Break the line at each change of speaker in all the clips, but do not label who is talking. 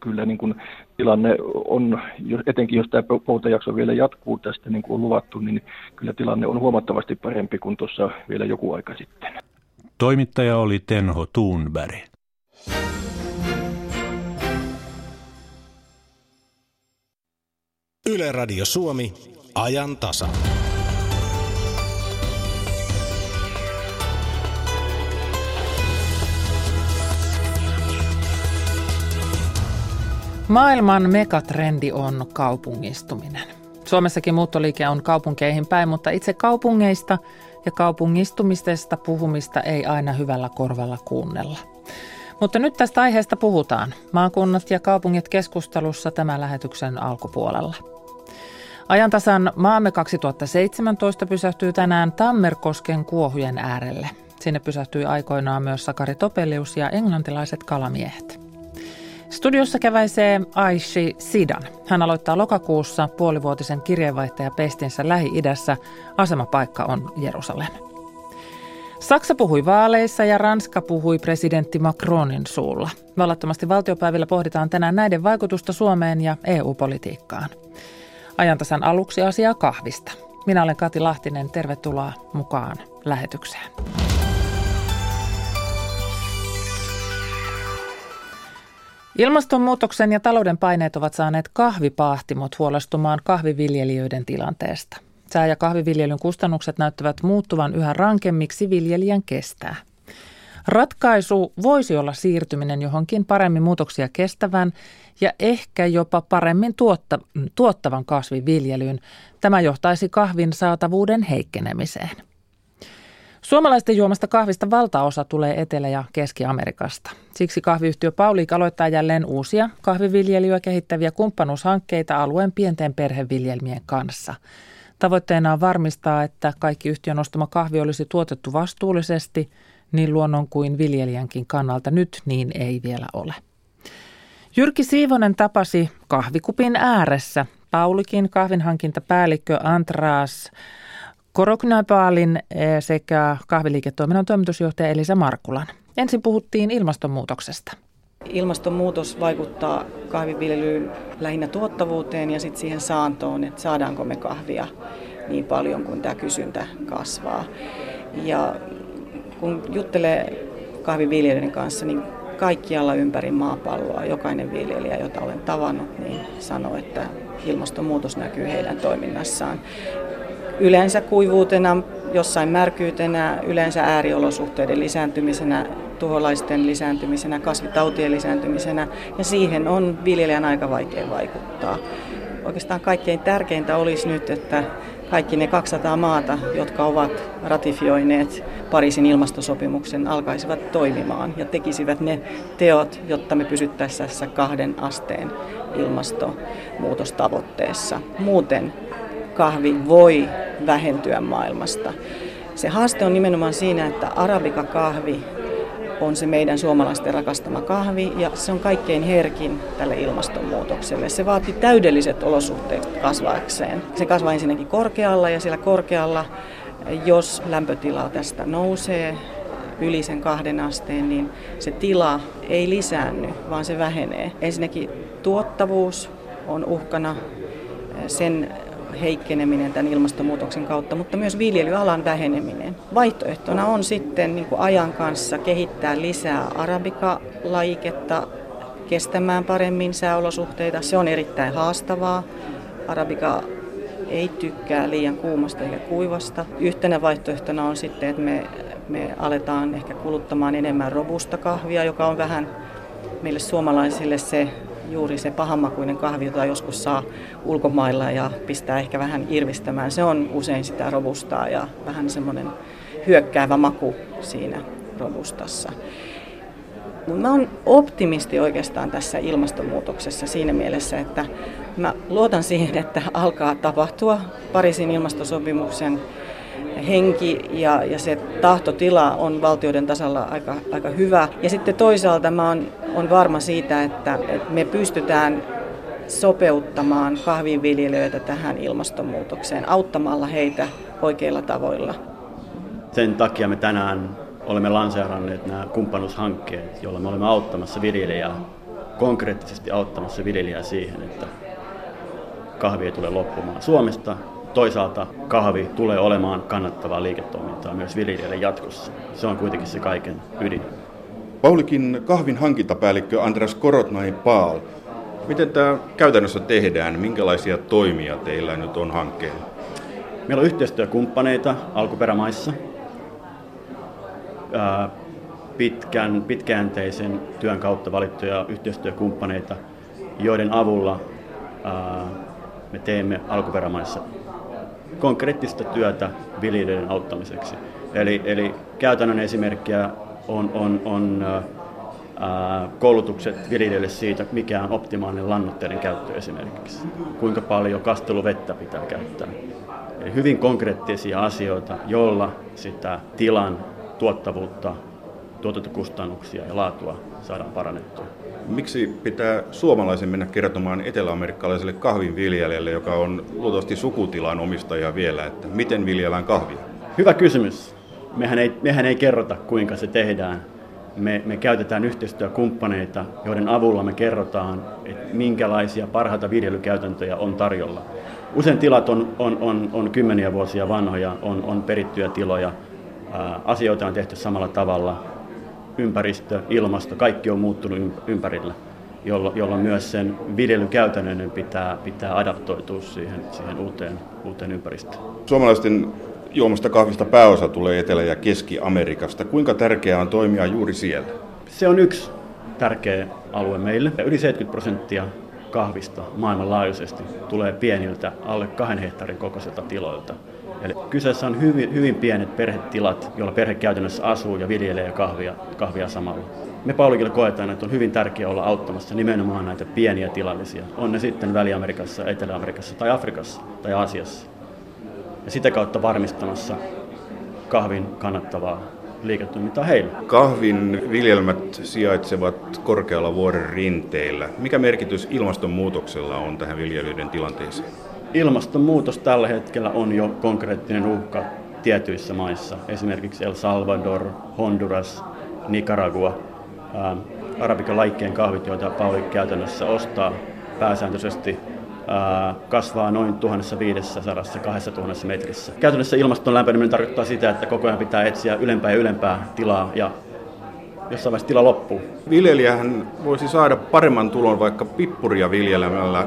kyllä niin kuin tilanne on, etenkin jos tämä poutajakso vielä jatkuu tästä niin kuin on luvattu, niin kyllä tilanne on huomattavasti parempi kuin tuossa vielä joku aika sitten.
Toimittaja oli Tenho Thunberg.
Yle Radio Suomi, ajan tasa.
Maailman megatrendi on kaupungistuminen. Suomessakin muuttoliike on kaupunkeihin päin, mutta itse kaupungeista ja kaupungistumisesta puhumista ei aina hyvällä korvalla kuunnella. Mutta nyt tästä aiheesta puhutaan. Maakunnat ja kaupungit keskustelussa tämän lähetyksen alkupuolella. Ajantasan Maamme 2017 pysähtyy tänään Tammerkosken kuohujen äärelle. Sinne pysähtyi aikoinaan myös Sakari Topelius ja englantilaiset kalamiehet. Studiossa käväisee Aishi Sidan. Hän aloittaa lokakuussa puolivuotisen kirjeenvaihtajapestinsä Lähi-idässä. Asemapaikka on Jerusalem. Saksa puhui vaaleissa ja Ranska puhui presidentti Macronin suulla. Vallattomasti valtiopäivillä pohditaan tänään näiden vaikutusta Suomeen ja EU-politiikkaan. Ajantasan aluksi asiaa kahvista. Minä olen Kati Lahtinen, tervetuloa mukaan lähetykseen. Ilmastonmuutoksen ja talouden paineet ovat saaneet kahvipaahtimot huolestumaan kahviviljelijöiden tilanteesta. Sää- ja kahviviljelyn kustannukset näyttävät muuttuvan yhä rankemmiksi viljelijän kestää. Ratkaisu voisi olla siirtyminen johonkin paremmin muutoksia kestävän ja ehkä jopa paremmin tuotta, tuottavan kasviviljelyyn. Tämä johtaisi kahvin saatavuuden heikkenemiseen. Suomalaisten juomasta kahvista valtaosa tulee Etelä- ja Keski-Amerikasta. Siksi kahviyhtiö Pauliik aloittaa jälleen uusia kahviviljelyä kehittäviä kumppanuushankkeita alueen pienten perheviljelmien kanssa. Tavoitteena on varmistaa, että kaikki yhtiön ostama kahvi olisi tuotettu vastuullisesti niin luonnon kuin viljelijänkin kannalta. Nyt niin ei vielä ole. Jyrki Siivonen tapasi kahvikupin ääressä Paulikin kahvinhankintapäällikkö Antras Koroknapaalin eh, sekä kahviliiketoiminnan toimitusjohtaja Elisa Markulan. Ensin puhuttiin ilmastonmuutoksesta.
Ilmastonmuutos vaikuttaa kahviviljelyyn lähinnä tuottavuuteen ja sitten siihen saantoon, että saadaanko me kahvia niin paljon kuin tämä kysyntä kasvaa. Ja kun juttelee kahviviljelijöiden kanssa, niin kaikkialla ympäri maapalloa jokainen viljelijä, jota olen tavannut, niin sanoo, että ilmastonmuutos näkyy heidän toiminnassaan yleensä kuivuutena, jossain märkyytenä, yleensä ääriolosuhteiden lisääntymisenä, tuholaisten lisääntymisenä, kasvitautien lisääntymisenä ja siihen on viljelijän aika vaikea vaikuttaa. Oikeastaan kaikkein tärkeintä olisi nyt, että kaikki ne 200 maata, jotka ovat ratifioineet Pariisin ilmastosopimuksen, alkaisivat toimimaan ja tekisivät ne teot, jotta me pysyttäisiin tässä kahden asteen ilmastonmuutostavoitteessa. Muuten kahvi voi vähentyä maailmasta. Se haaste on nimenomaan siinä, että arabikakahvi on se meidän suomalaisten rakastama kahvi ja se on kaikkein herkin tälle ilmastonmuutokselle. Se vaatii täydelliset olosuhteet kasvaakseen. Se kasvaa ensinnäkin korkealla ja siellä korkealla, jos lämpötila tästä nousee yli sen kahden asteen, niin se tila ei lisäänny, vaan se vähenee. Ensinnäkin tuottavuus on uhkana sen heikkeneminen tämän ilmastonmuutoksen kautta, mutta myös viljelyalan väheneminen. Vaihtoehtona on sitten niin kuin ajan kanssa kehittää lisää arabika-lajiketta kestämään paremmin sääolosuhteita. Se on erittäin haastavaa. Arabika ei tykkää liian kuumasta eikä kuivasta. Yhtenä vaihtoehtona on sitten, että me, me aletaan ehkä kuluttamaan enemmän robusta kahvia, joka on vähän meille suomalaisille se juuri se pahanmakuinen kahvi, jota joskus saa ulkomailla ja pistää ehkä vähän irvistämään. Se on usein sitä robustaa ja vähän semmoinen hyökkäävä maku siinä robustassa. Mä oon optimisti oikeastaan tässä ilmastonmuutoksessa siinä mielessä, että mä luotan siihen, että alkaa tapahtua Pariisin ilmastosopimuksen henki ja, ja se tahtotila on valtioiden tasalla aika, aika hyvä. Ja sitten toisaalta mä oon, on varma siitä, että, että me pystytään sopeuttamaan kahvinviljelijöitä tähän ilmastonmuutokseen, auttamalla heitä oikeilla tavoilla.
Sen takia me tänään olemme lanseeranneet nämä kumppanuushankkeet, joilla me olemme auttamassa viljelijää konkreettisesti auttamassa viljelijää siihen, että kahvi ei tule loppumaan Suomesta. Toisaalta kahvi tulee olemaan kannattavaa liiketoimintaa myös viljelijälle jatkossa. Se on kuitenkin se kaiken ydin.
Paulikin kahvin hankintapäällikkö Andras Korotnai Paal. Miten tämä käytännössä tehdään? Minkälaisia toimia teillä nyt on hankkeella?
Meillä on yhteistyökumppaneita alkuperämaissa, pitkän, pitkäänteisen työn kautta valittuja yhteistyökumppaneita, joiden avulla me teemme alkuperämaissa konkreettista työtä viljelijöiden auttamiseksi. Eli, eli käytännön esimerkkiä on, on, on ää, koulutukset viljelijöille siitä, mikä on optimaalinen lannoitteiden käyttö esimerkiksi. Kuinka paljon kasteluvettä pitää käyttää. Eli hyvin konkreettisia asioita, joilla sitä tilan tuottavuutta, tuotantokustannuksia ja laatua saadaan parannettua.
Miksi pitää suomalaisen mennä kertomaan eteläamerikkalaiselle kahvinviljelijälle, joka on luultavasti sukutilan omistaja vielä, että miten viljellään kahvia?
Hyvä kysymys. Mehän ei, mehän ei kerrota, kuinka se tehdään. Me, me käytetään yhteistyökumppaneita, joiden avulla me kerrotaan, että minkälaisia parhaita viljelykäytäntöjä on tarjolla. Usein tilat on, on, on, on kymmeniä vuosia vanhoja, on, on perittyjä tiloja, asioita on tehty samalla tavalla, ympäristö, ilmasto, kaikki on muuttunut ympärillä, jolloin, jolloin myös sen viljelykäytännön pitää, pitää adaptoitua siihen, siihen uuteen, uuteen ympäristöön.
Suomalaisten juomasta kahvista pääosa tulee Etelä- ja Keski-Amerikasta. Kuinka tärkeää on toimia juuri siellä?
Se on yksi tärkeä alue meille. Yli 70 prosenttia kahvista maailmanlaajuisesti tulee pieniltä alle kahden hehtaarin kokoisilta tiloilta. Eli kyseessä on hyvin, hyvin pienet perhetilat, joilla perhe käytännössä asuu ja viljelee kahvia, kahvia samalla. Me Paulikilla koetaan, että on hyvin tärkeää olla auttamassa nimenomaan näitä pieniä tilallisia. On ne sitten Väli-Amerikassa, Etelä-Amerikassa tai Afrikassa tai Aasiassa. Ja sitä kautta varmistamassa kahvin kannattavaa liiketoimintaa heille.
Kahvin viljelmät sijaitsevat korkealla vuoren rinteillä. Mikä merkitys ilmastonmuutoksella on tähän viljelyiden tilanteeseen?
Ilmastonmuutos tällä hetkellä on jo konkreettinen uhka tietyissä maissa, esimerkiksi El Salvador, Honduras, Nicaragua. Ää, arabikan laikkeen kahvit, joita Pauli käytännössä ostaa pääsääntöisesti kasvaa noin 1500-2000 metrissä. Käytännössä ilmaston lämpeneminen tarkoittaa sitä, että koko ajan pitää etsiä ylempää ja ylempää tilaa ja jossain vaiheessa tila loppuu.
Viljelijähän voisi saada paremman tulon vaikka pippuria viljelemällä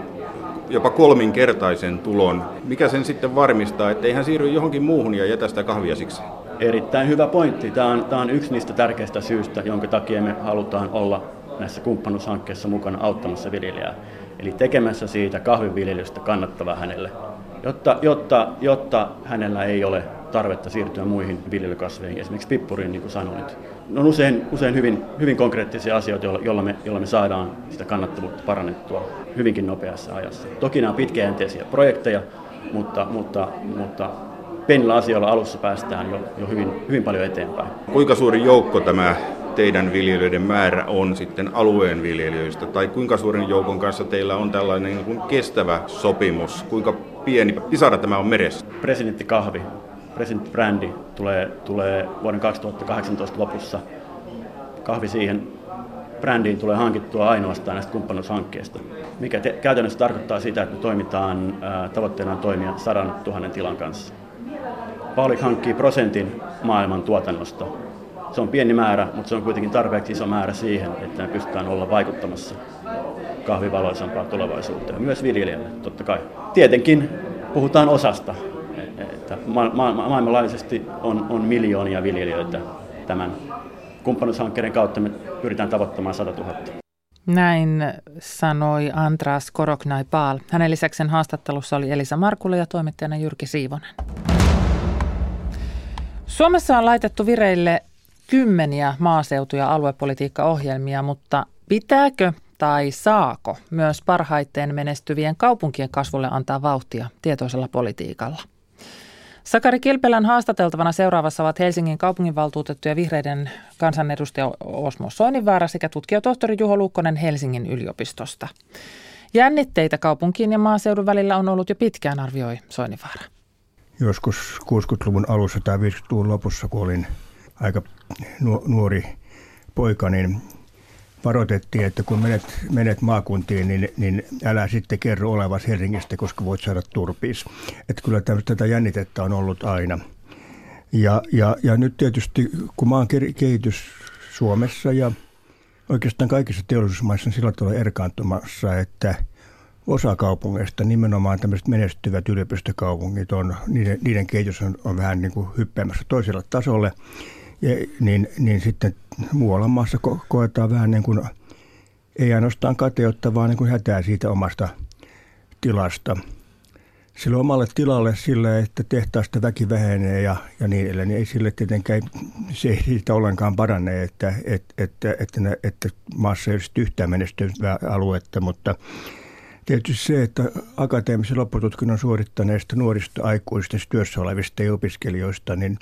jopa kolminkertaisen tulon. Mikä sen sitten varmistaa, että hän siirry johonkin muuhun ja jätä sitä kahvia siksi?
Erittäin hyvä pointti. Tämä on, tämä on yksi niistä tärkeistä syistä, jonka takia me halutaan olla näissä kumppanuushankkeissa mukana auttamassa viljelijää. Eli tekemässä siitä kahvinviljelystä kannattavaa hänelle, jotta, jotta, jotta hänellä ei ole tarvetta siirtyä muihin viljelykasveihin, esimerkiksi pippuriin, niin kuin sanoit. Ne on usein, usein hyvin, hyvin konkreettisia asioita, joilla me, joilla me saadaan sitä kannattavuutta parannettua hyvinkin nopeassa ajassa. Toki nämä on pitkäjänteisiä projekteja, mutta, mutta, mutta pienillä asioilla alussa päästään jo, jo hyvin, hyvin paljon eteenpäin.
Kuinka suuri joukko tämä teidän viljelijöiden määrä on sitten alueen viljelijöistä, tai kuinka suuren joukon kanssa teillä on tällainen niin kestävä sopimus, kuinka pieni pisara tämä on meressä?
Presidentti Kahvi, presidentti Brändi tulee, tulee vuoden 2018 lopussa. Kahvi siihen brändiin tulee hankittua ainoastaan näistä kumppanuushankkeista, mikä te, käytännössä tarkoittaa sitä, että me toimitaan, ää, tavoitteena toimia 100 000 tilan kanssa. Paulik hankkii prosentin maailman tuotannosta se on pieni määrä, mutta se on kuitenkin tarpeeksi iso määrä siihen, että me pystytään olla vaikuttamassa kahvivaloisampaan tulevaisuuteen. Myös viljelijälle, totta kai. Tietenkin puhutaan osasta. Että ma- ma- maailmanlaajuisesti on, on miljoonia viljelijöitä tämän kumppanuushankkeiden kautta me pyritään tavoittamaan 100 000.
Näin sanoi Andras Koroknai Paal. Hänen lisäksi haastattelussa oli Elisa Markula ja toimittajana Jyrki Siivonen. Suomessa on laitettu vireille kymmeniä maaseutu- ja aluepolitiikkaohjelmia, mutta pitääkö tai saako myös parhaiten menestyvien kaupunkien kasvulle antaa vauhtia tietoisella politiikalla? Sakari Kilpelän haastateltavana seuraavassa ovat Helsingin kaupunginvaltuutettu ja vihreiden kansanedustaja Osmo Soininvaara sekä tutkijatohtori Juho Luukkonen Helsingin yliopistosta. Jännitteitä kaupunkien ja maaseudun välillä on ollut jo pitkään, arvioi Soininvaara.
Joskus 60-luvun alussa tai 50-luvun lopussa, kun olin aika nuori poika, niin varoitettiin, että kun menet, menet maakuntiin, niin, niin älä sitten kerro olevasi Helsingistä, koska voit saada turpiis. Että kyllä tätä jännitettä on ollut aina. Ja, ja, ja nyt tietysti, kun maan kehitys Suomessa ja oikeastaan kaikissa teollisuusmaissa on sillä tavalla erkaantumassa, että osa kaupungeista, nimenomaan tämmöiset menestyvät yliopistokaupungit, on, niiden, niiden kehitys on, on vähän niin kuin hyppäämässä toiselle tasolle – ja, niin, niin sitten muualla maassa ko- koetaan vähän niin kuin, ei ainoastaan kateutta, vaan niin kuin hätää siitä omasta tilasta. Sille omalle tilalle sille, että tehtaasta väki vähenee ja, ja niin edelleen, niin ei sille tietenkään, se ei siitä ollenkaan parane, että, että, että, että, ne, että maassa ei olisi yhtään menestyvää aluetta, mutta tietysti se, että akateemisen loppututkinnon suorittaneista nuorista aikuisista työssä olevista ja opiskelijoista, niin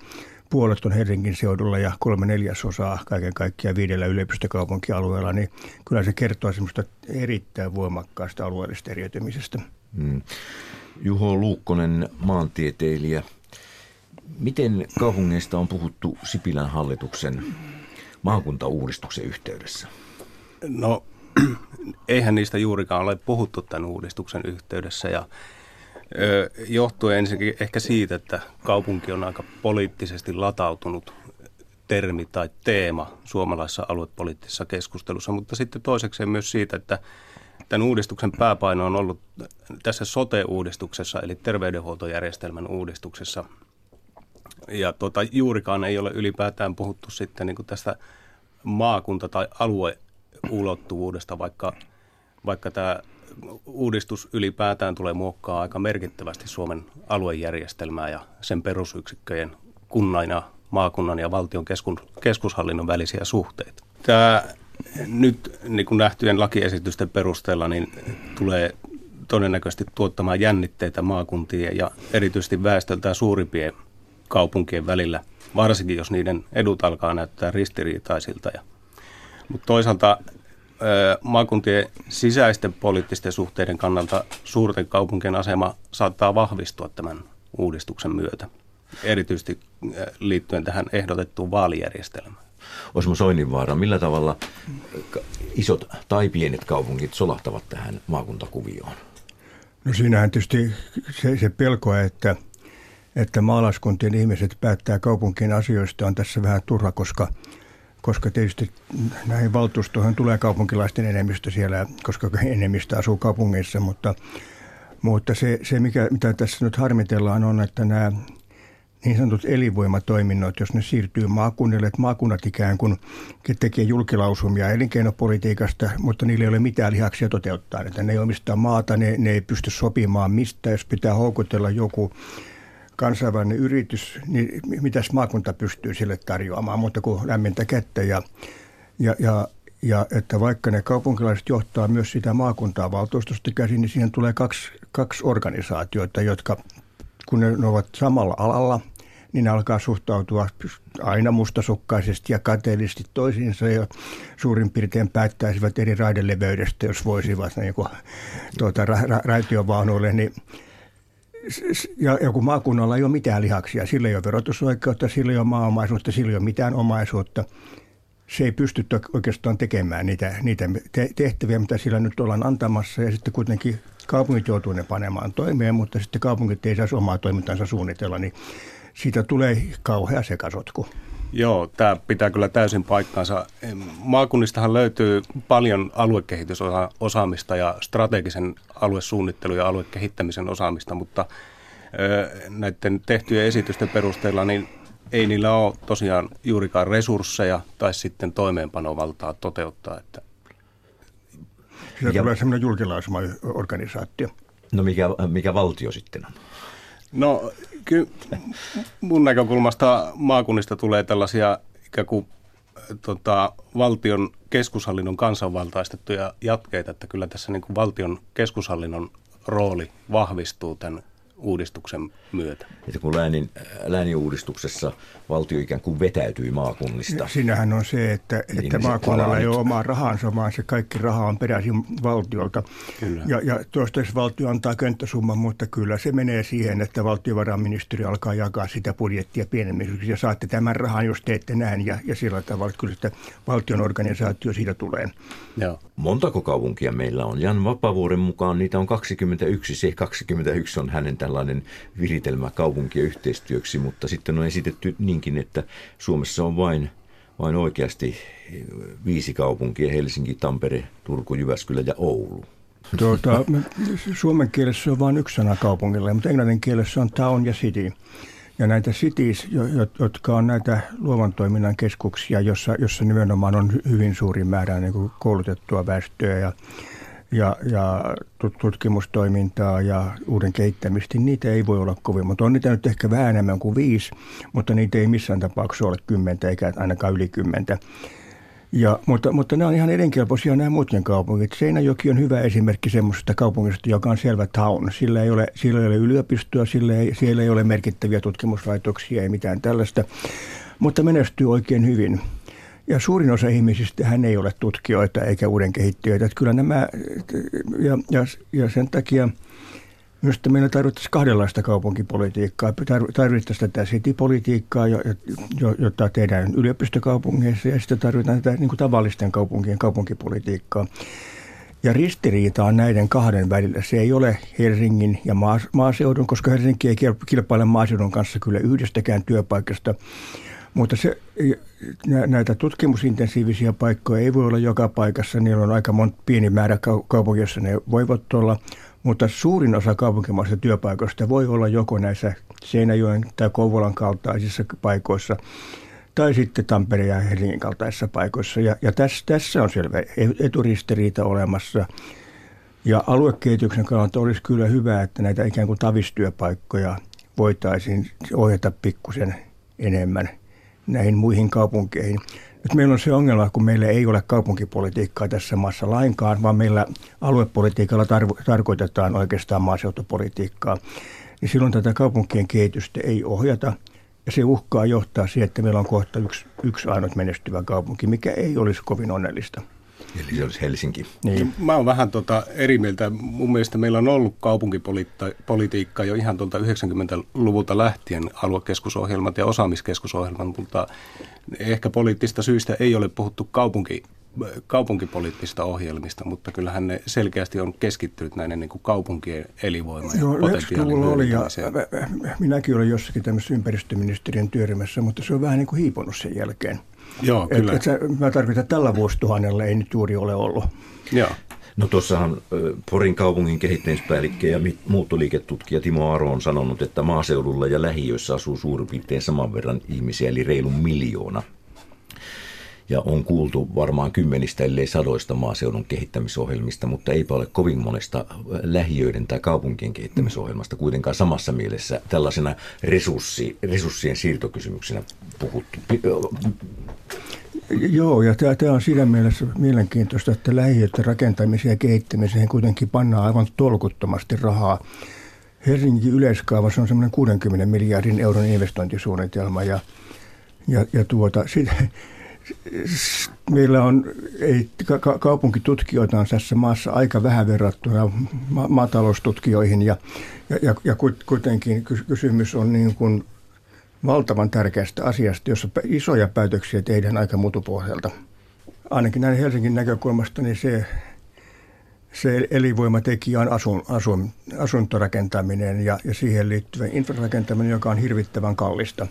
puolet on Helsingin seudulla ja kolme neljäsosaa kaiken kaikkiaan viidellä yliopistokaupunkialueella, niin kyllä se kertoo semmoista erittäin voimakkaasta alueellisesta eriytymisestä. Hmm.
Juho Luukkonen, maantieteilijä. Miten kaupungeista on puhuttu Sipilän hallituksen maakuntauudistuksen yhteydessä?
No, eihän niistä juurikaan ole puhuttu tämän uudistuksen yhteydessä ja johtuen ensinnäkin ehkä siitä, että kaupunki on aika poliittisesti latautunut termi tai teema suomalaisessa aluepoliittisessa keskustelussa, mutta sitten toisekseen myös siitä, että tämän uudistuksen pääpaino on ollut tässä sote-uudistuksessa, eli terveydenhuoltojärjestelmän uudistuksessa. Ja tuota, juurikaan ei ole ylipäätään puhuttu sitten niin tästä maakunta- tai alueulottuvuudesta, vaikka, vaikka tämä uudistus ylipäätään tulee muokkaa aika merkittävästi Suomen aluejärjestelmää ja sen perusyksikköjen kunnan ja maakunnan ja valtion keskus, keskushallinnon välisiä suhteita. Tämä nyt niin kuin nähtyjen lakiesitysten perusteella niin tulee todennäköisesti tuottamaan jännitteitä maakuntien ja erityisesti väestöltään suurimpien kaupunkien välillä, varsinkin jos niiden edut alkaa näyttää ristiriitaisilta. Mutta toisaalta maakuntien sisäisten poliittisten suhteiden kannalta suurten kaupunkien asema saattaa vahvistua tämän uudistuksen myötä, erityisesti liittyen tähän ehdotettuun vaalijärjestelmään.
Osmo Soininvaara, millä tavalla isot tai pienet kaupungit solahtavat tähän maakuntakuvioon?
No siinähän tietysti se, se pelko, että, että maalaiskuntien ihmiset päättää kaupunkien asioista on tässä vähän turha, koska – koska tietysti näihin valtuustoihin tulee kaupunkilaisten enemmistö siellä, koska enemmistö asuu kaupungeissa, mutta, mutta se, se mikä, mitä tässä nyt harmitellaan on, että nämä niin sanotut elinvoimatoiminnot, jos ne siirtyy maakunnille, että maakunnat ikään kuin tekee julkilausumia elinkeinopolitiikasta, mutta niillä ei ole mitään lihaksia toteuttaa. Että ne ei omistaa maata, ne, ne ei pysty sopimaan mistä, jos pitää houkutella joku kansainvälinen yritys, niin mitäs maakunta pystyy sille tarjoamaan? Muuta kuin lämmintä kättä ja, ja, ja ja että vaikka ne kaupunkilaiset johtaa myös sitä maakuntaa valtuustosta käsin, niin siihen tulee kaksi, kaksi organisaatioita, jotka kun ne, ne ovat samalla alalla, niin ne alkaa suhtautua aina mustasukkaisesti ja kateellisesti toisiinsa ja suurin piirtein päättäisivät eri raideleveydestä, jos voisivat niin kuin, tuota, ra, ra, raitiovaunuille, niin ja, ja kun maakunnalla ei ole mitään lihaksia, sillä ei ole verotusoikeutta, sillä ei ole maaomaisuutta, sillä ei ole mitään omaisuutta, se ei pysty oikeastaan tekemään niitä, niitä tehtäviä, mitä sillä nyt ollaan antamassa. Ja sitten kuitenkin kaupungit joutuu ne panemaan toimeen, mutta sitten kaupungit ei saisi omaa toimintansa suunnitella, niin siitä tulee kauhea sekasotku.
Joo, tämä pitää kyllä täysin paikkaansa. Maakunnistahan löytyy paljon aluekehitysosaamista ja strategisen aluesuunnittelun ja aluekehittämisen osaamista, mutta näiden tehtyjen esitysten perusteella niin ei niillä ole tosiaan juurikaan resursseja tai sitten toimeenpanovaltaa toteuttaa. Että
Siitä ja, tulee semmoinen julkilausuma organisaatio.
No mikä, mikä valtio sitten on?
No kyllä mun näkökulmasta maakunnista tulee tällaisia ikään kuin tota, valtion keskushallinnon kansanvaltaistettuja jatkeita, että kyllä tässä niin kuin valtion keskushallinnon rooli vahvistuu tämän uudistuksen myötä.
Että kun läänin, lääniuudistuksessa valtio ikään kuin vetäytyi maakunnista.
Siinähän on se, että, niin että maakunnalla ei ole omaa rahansa, vaan se kaikki raha on peräisin valtiolta. Kyllä. Ja, ja toistaiseksi valtio antaa könttäsumman, mutta kyllä se menee siihen, että valtiovarainministeriö alkaa jakaa sitä budjettia pienemmiksi ja saatte tämän rahan, jos teette näin ja, ja sillä tavalla kyllä sitä valtion organisaatio siitä tulee.
Joo. Montako kaupunkia meillä on? Jan Vapavuoren mukaan niitä on 21. Se 21 on hänen tällainen viritelmä kaupunkien yhteistyöksi, mutta sitten on esitetty niinkin, että Suomessa on vain, vain oikeasti viisi kaupunkia, Helsinki, Tampere, Turku, Jyväskylä ja Oulu.
Tuota, suomen kielessä on vain yksi sana kaupungille, mutta englannin kielessä on town ja city. Ja näitä cities, jotka on näitä luovan toiminnan keskuksia, jossa, jossa nimenomaan on hyvin suuri määrä niin koulutettua väestöä ja, ja, ja tutkimustoimintaa ja uuden kehittämistä, niin niitä ei voi olla kovin. Mutta on niitä nyt ehkä vähän enemmän kuin viisi, mutta niitä ei missään tapauksessa ole kymmentä eikä ainakaan yli kymmentä. Ja, mutta, mutta nämä on ihan edenkelpoisia nämä muutkin kaupungit. Seinäjoki on hyvä esimerkki semmoisesta kaupungista, joka on selvä town. Sillä ei ole, sillä ei ole yliopistoa, sillä ei, siellä ei ole merkittäviä tutkimuslaitoksia, ei mitään tällaista, mutta menestyy oikein hyvin. Ja suurin osa ihmisistä hän ei ole tutkijoita eikä uuden kehittyjöitä. Että kyllä nämä, ja, ja, ja sen takia – Minusta meillä tarvittaisiin kahdenlaista kaupunkipolitiikkaa. Tarvittaisiin tätä city-politiikkaa, jota tehdään yliopistokaupungeissa, ja sitten tarvitaan tätä niin kuin tavallisten kaupunkien kaupunkipolitiikkaa. Ja ristiriita on näiden kahden välillä. Se ei ole Helsingin ja maaseudun, koska Helsinki ei kilpaile maaseudun kanssa kyllä yhdestäkään työpaikasta. Mutta se, näitä tutkimusintensiivisiä paikkoja ei voi olla joka paikassa. Niillä on aika monta pieni määrä kaupunkia, jossa ne voivat olla. Mutta suurin osa kaupunkimaista työpaikoista voi olla joko näissä Seinäjoen tai Kouvolan kaltaisissa paikoissa tai sitten Tampereen ja Helsingin kaltaisissa paikoissa. Ja, ja tässä, tässä on selvä e-, eturistiriita olemassa. Ja aluekehityksen kannalta olisi kyllä hyvä, että näitä ikään kuin tavistyöpaikkoja voitaisiin ohjata pikkusen enemmän näihin muihin kaupunkeihin. Nyt meillä on se ongelma, kun meillä ei ole kaupunkipolitiikkaa tässä maassa lainkaan, vaan meillä aluepolitiikalla tar- tarkoitetaan oikeastaan maaseutupolitiikkaa. Niin silloin tätä kaupunkien kehitystä ei ohjata ja se uhkaa johtaa siihen, että meillä on kohta yksi, yksi ainut menestyvä kaupunki, mikä ei olisi kovin onnellista.
Eli se olisi Helsinki.
Niin. Mä oon vähän tota eri mieltä. Mun mielestä meillä on ollut kaupunkipolitiikkaa jo ihan tuolta 90-luvulta lähtien aluekeskusohjelmat ja osaamiskeskusohjelmat, mutta ehkä poliittista syistä ei ole puhuttu kaupunki, kaupunkipoliittisista ohjelmista, mutta kyllähän ne selkeästi on keskittynyt näiden niin kuin kaupunkien elinvoimaan
Joo, 90-luvulla oli ja minäkin olin jossakin tämmöisessä ympäristöministeriön työryhmässä, mutta se on vähän niin kuin hiipunut sen jälkeen.
Joo, kyllä.
Et, et mä tarkoitan, että tällä vuosituhannella ei nyt juuri ole ollut.
Joo.
No tuossahan Porin kaupungin kehittämispäällikkö ja muuttoliiketutkija Timo Aro on sanonut, että maaseudulla ja lähiöissä asuu suurin piirtein saman verran ihmisiä, eli reilun miljoona. Ja on kuultu varmaan kymmenistä, ellei sadoista maaseudun kehittämisohjelmista, mutta eipä ole kovin monesta lähiöiden tai kaupunkien kehittämisohjelmasta kuitenkaan samassa mielessä tällaisena resurssi, resurssien siirtokysymyksenä puhuttu.
Joo, ja tämä, on siinä mielessä mielenkiintoista, että lähiöiden rakentamiseen ja kehittämiseen kuitenkin pannaan aivan tolkuttomasti rahaa. Helsingin yleiskaavassa on semmoinen 60 miljardin euron investointisuunnitelma ja, ja, ja tuota, sit, meillä on, ei, ka, kaupunkitutkijoita on tässä maassa aika vähän verrattuna ma- maataloustutkijoihin ja, ja, ja, kuitenkin kysymys on niin kuin valtavan tärkeästä asiasta, jossa isoja päätöksiä tehdään aika mutupohjalta. Ainakin näin Helsingin näkökulmasta niin se, se elinvoimatekijä on asun, asun, asuntorakentaminen ja, ja siihen liittyvä infrarakentaminen, joka on hirvittävän kallista.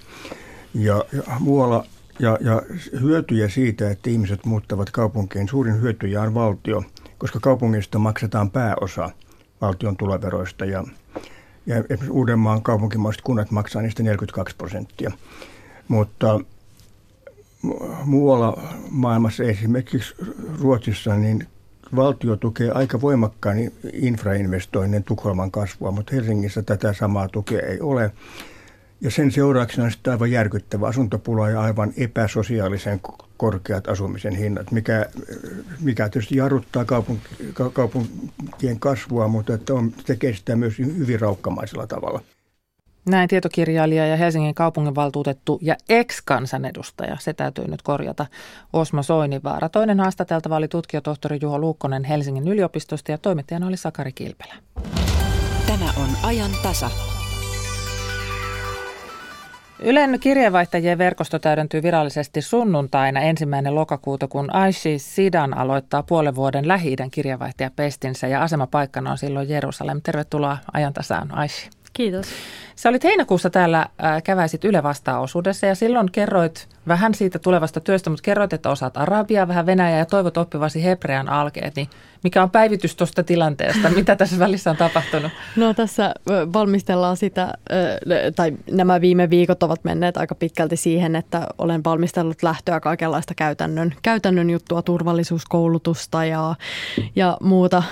Ja, ja muualla ja, ja hyötyjä siitä, että ihmiset muuttavat kaupunkiin, suurin hyötyjä on valtio, koska kaupungista maksetaan pääosa valtion tuloveroista ja ja esimerkiksi Uudenmaan kaupunkimaiset kunnat maksaa niistä 42 prosenttia. Mutta muualla maailmassa, esimerkiksi Ruotsissa, niin valtio tukee aika voimakkaan infrainvestoinnin Tukholman kasvua, mutta Helsingissä tätä samaa tukea ei ole. Ja sen seurauksena on sitten aivan järkyttävä asuntopula ja aivan epäsosiaalisen korkeat asumisen hinnat, mikä, mikä tietysti jarruttaa kaupunki, kaupunkien kasvua, mutta että on, tekee sitä myös hyvin raukkamaisella tavalla.
Näin tietokirjailija ja Helsingin kaupunginvaltuutettu ja ex-kansanedustaja, se täytyy nyt korjata, Osmo Soinivaara. Toinen haastateltava oli tutkijatohtori Juho Luukkonen Helsingin yliopistosta ja toimittajana oli Sakari Kilpelä.
Tämä on ajan tasa.
Ylen kirjeenvaihtajien verkosto täydentyy virallisesti sunnuntaina ensimmäinen lokakuuta, kun Aishi Sidan aloittaa puolen vuoden lähi kirjeenvaihtajapestinsä ja asemapaikkana on silloin Jerusalem. Tervetuloa ajantasaan Aishi.
Kiitos.
Sä olit heinäkuussa täällä, äh, käväisit Yle vastaosuudessa ja silloin kerroit vähän siitä tulevasta työstä, mutta kerroit, että osaat arabiaa, vähän venäjää ja toivot oppivasi hebrean alkeet, niin mikä on päivitys tuosta tilanteesta? Mitä tässä välissä on tapahtunut?
No tässä valmistellaan sitä, tai nämä viime viikot ovat menneet aika pitkälti siihen, että olen valmistellut lähtöä kaikenlaista käytännön, käytännön juttua, turvallisuuskoulutusta ja, ja muuta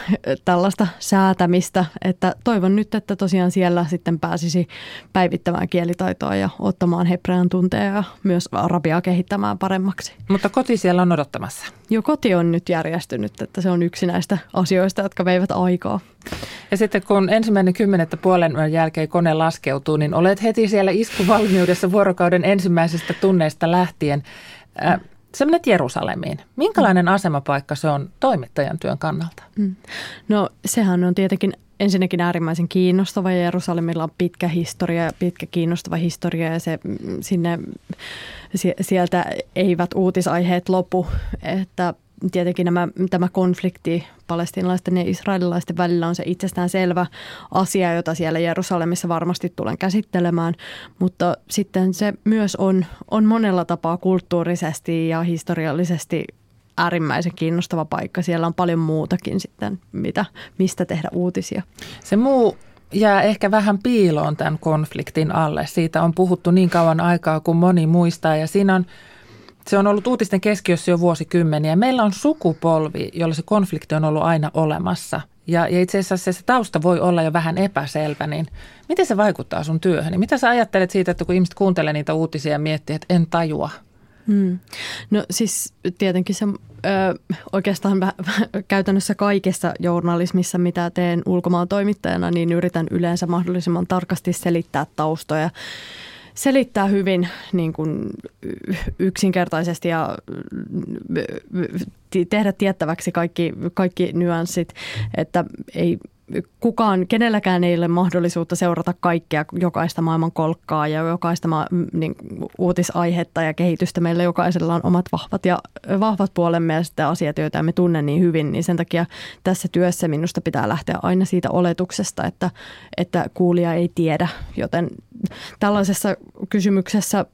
tällaista säätämistä. Että toivon nyt, että tosiaan siellä sitten pääsisi päivittämään kielitaitoa ja ottamaan hebrean tunteja ja myös arabiaa kehittämään paremmaksi.
Mutta koti siellä on odottamassa.
Jo koti on nyt järjestynyt, että se on yksi näistä asioista, jotka veivät aikaa.
Ja sitten kun ensimmäinen kymmenettä puolen jälkeen kone laskeutuu, niin olet heti siellä iskuvalmiudessa vuorokauden ensimmäisestä tunneista lähtien. Äh, Sä menet Jerusalemiin. Minkälainen mm. asemapaikka se on toimittajan työn kannalta? Mm.
No sehän on tietenkin ensinnäkin äärimmäisen kiinnostava. Jerusalemilla on pitkä historia, pitkä kiinnostava historia ja se, mm, sinne, sieltä eivät uutisaiheet lopu. Että tietenkin nämä, tämä konflikti palestinalaisten ja israelilaisten välillä on se itsestään selvä asia, jota siellä Jerusalemissa varmasti tulen käsittelemään, mutta sitten se myös on, on monella tapaa kulttuurisesti ja historiallisesti äärimmäisen kiinnostava paikka. Siellä on paljon muutakin sitten, mitä, mistä tehdä uutisia.
Se muu jää ehkä vähän piiloon tämän konfliktin alle. Siitä on puhuttu niin kauan aikaa kuin moni muistaa ja siinä on se on ollut uutisten keskiössä jo vuosikymmeniä. Meillä on sukupolvi, jolla se konflikti on ollut aina olemassa. Ja, ja itse asiassa se tausta voi olla jo vähän epäselvä, niin miten se vaikuttaa sun työhön? Mitä sä ajattelet siitä, että kun ihmiset kuuntelee niitä uutisia ja miettii, että en tajua?
Hmm. No siis tietenkin se ö, oikeastaan väh, käytännössä kaikessa journalismissa, mitä teen ulkomaan toimittajana, niin yritän yleensä mahdollisimman tarkasti selittää taustoja selittää hyvin niin kuin yksinkertaisesti ja tehdä tiettäväksi kaikki, kaikki nyanssit, että ei kukaan, kenelläkään ei ole mahdollisuutta seurata kaikkea, jokaista maailman kolkkaa ja jokaista ma- niin, uutisaihetta ja kehitystä. Meillä jokaisella on omat vahvat ja vahvat puolemme ja sitten asiat, joita me tunne niin hyvin, niin sen takia tässä työssä minusta pitää lähteä aina siitä oletuksesta, että, että kuulija ei tiedä, joten tällaisessa kysymyksessä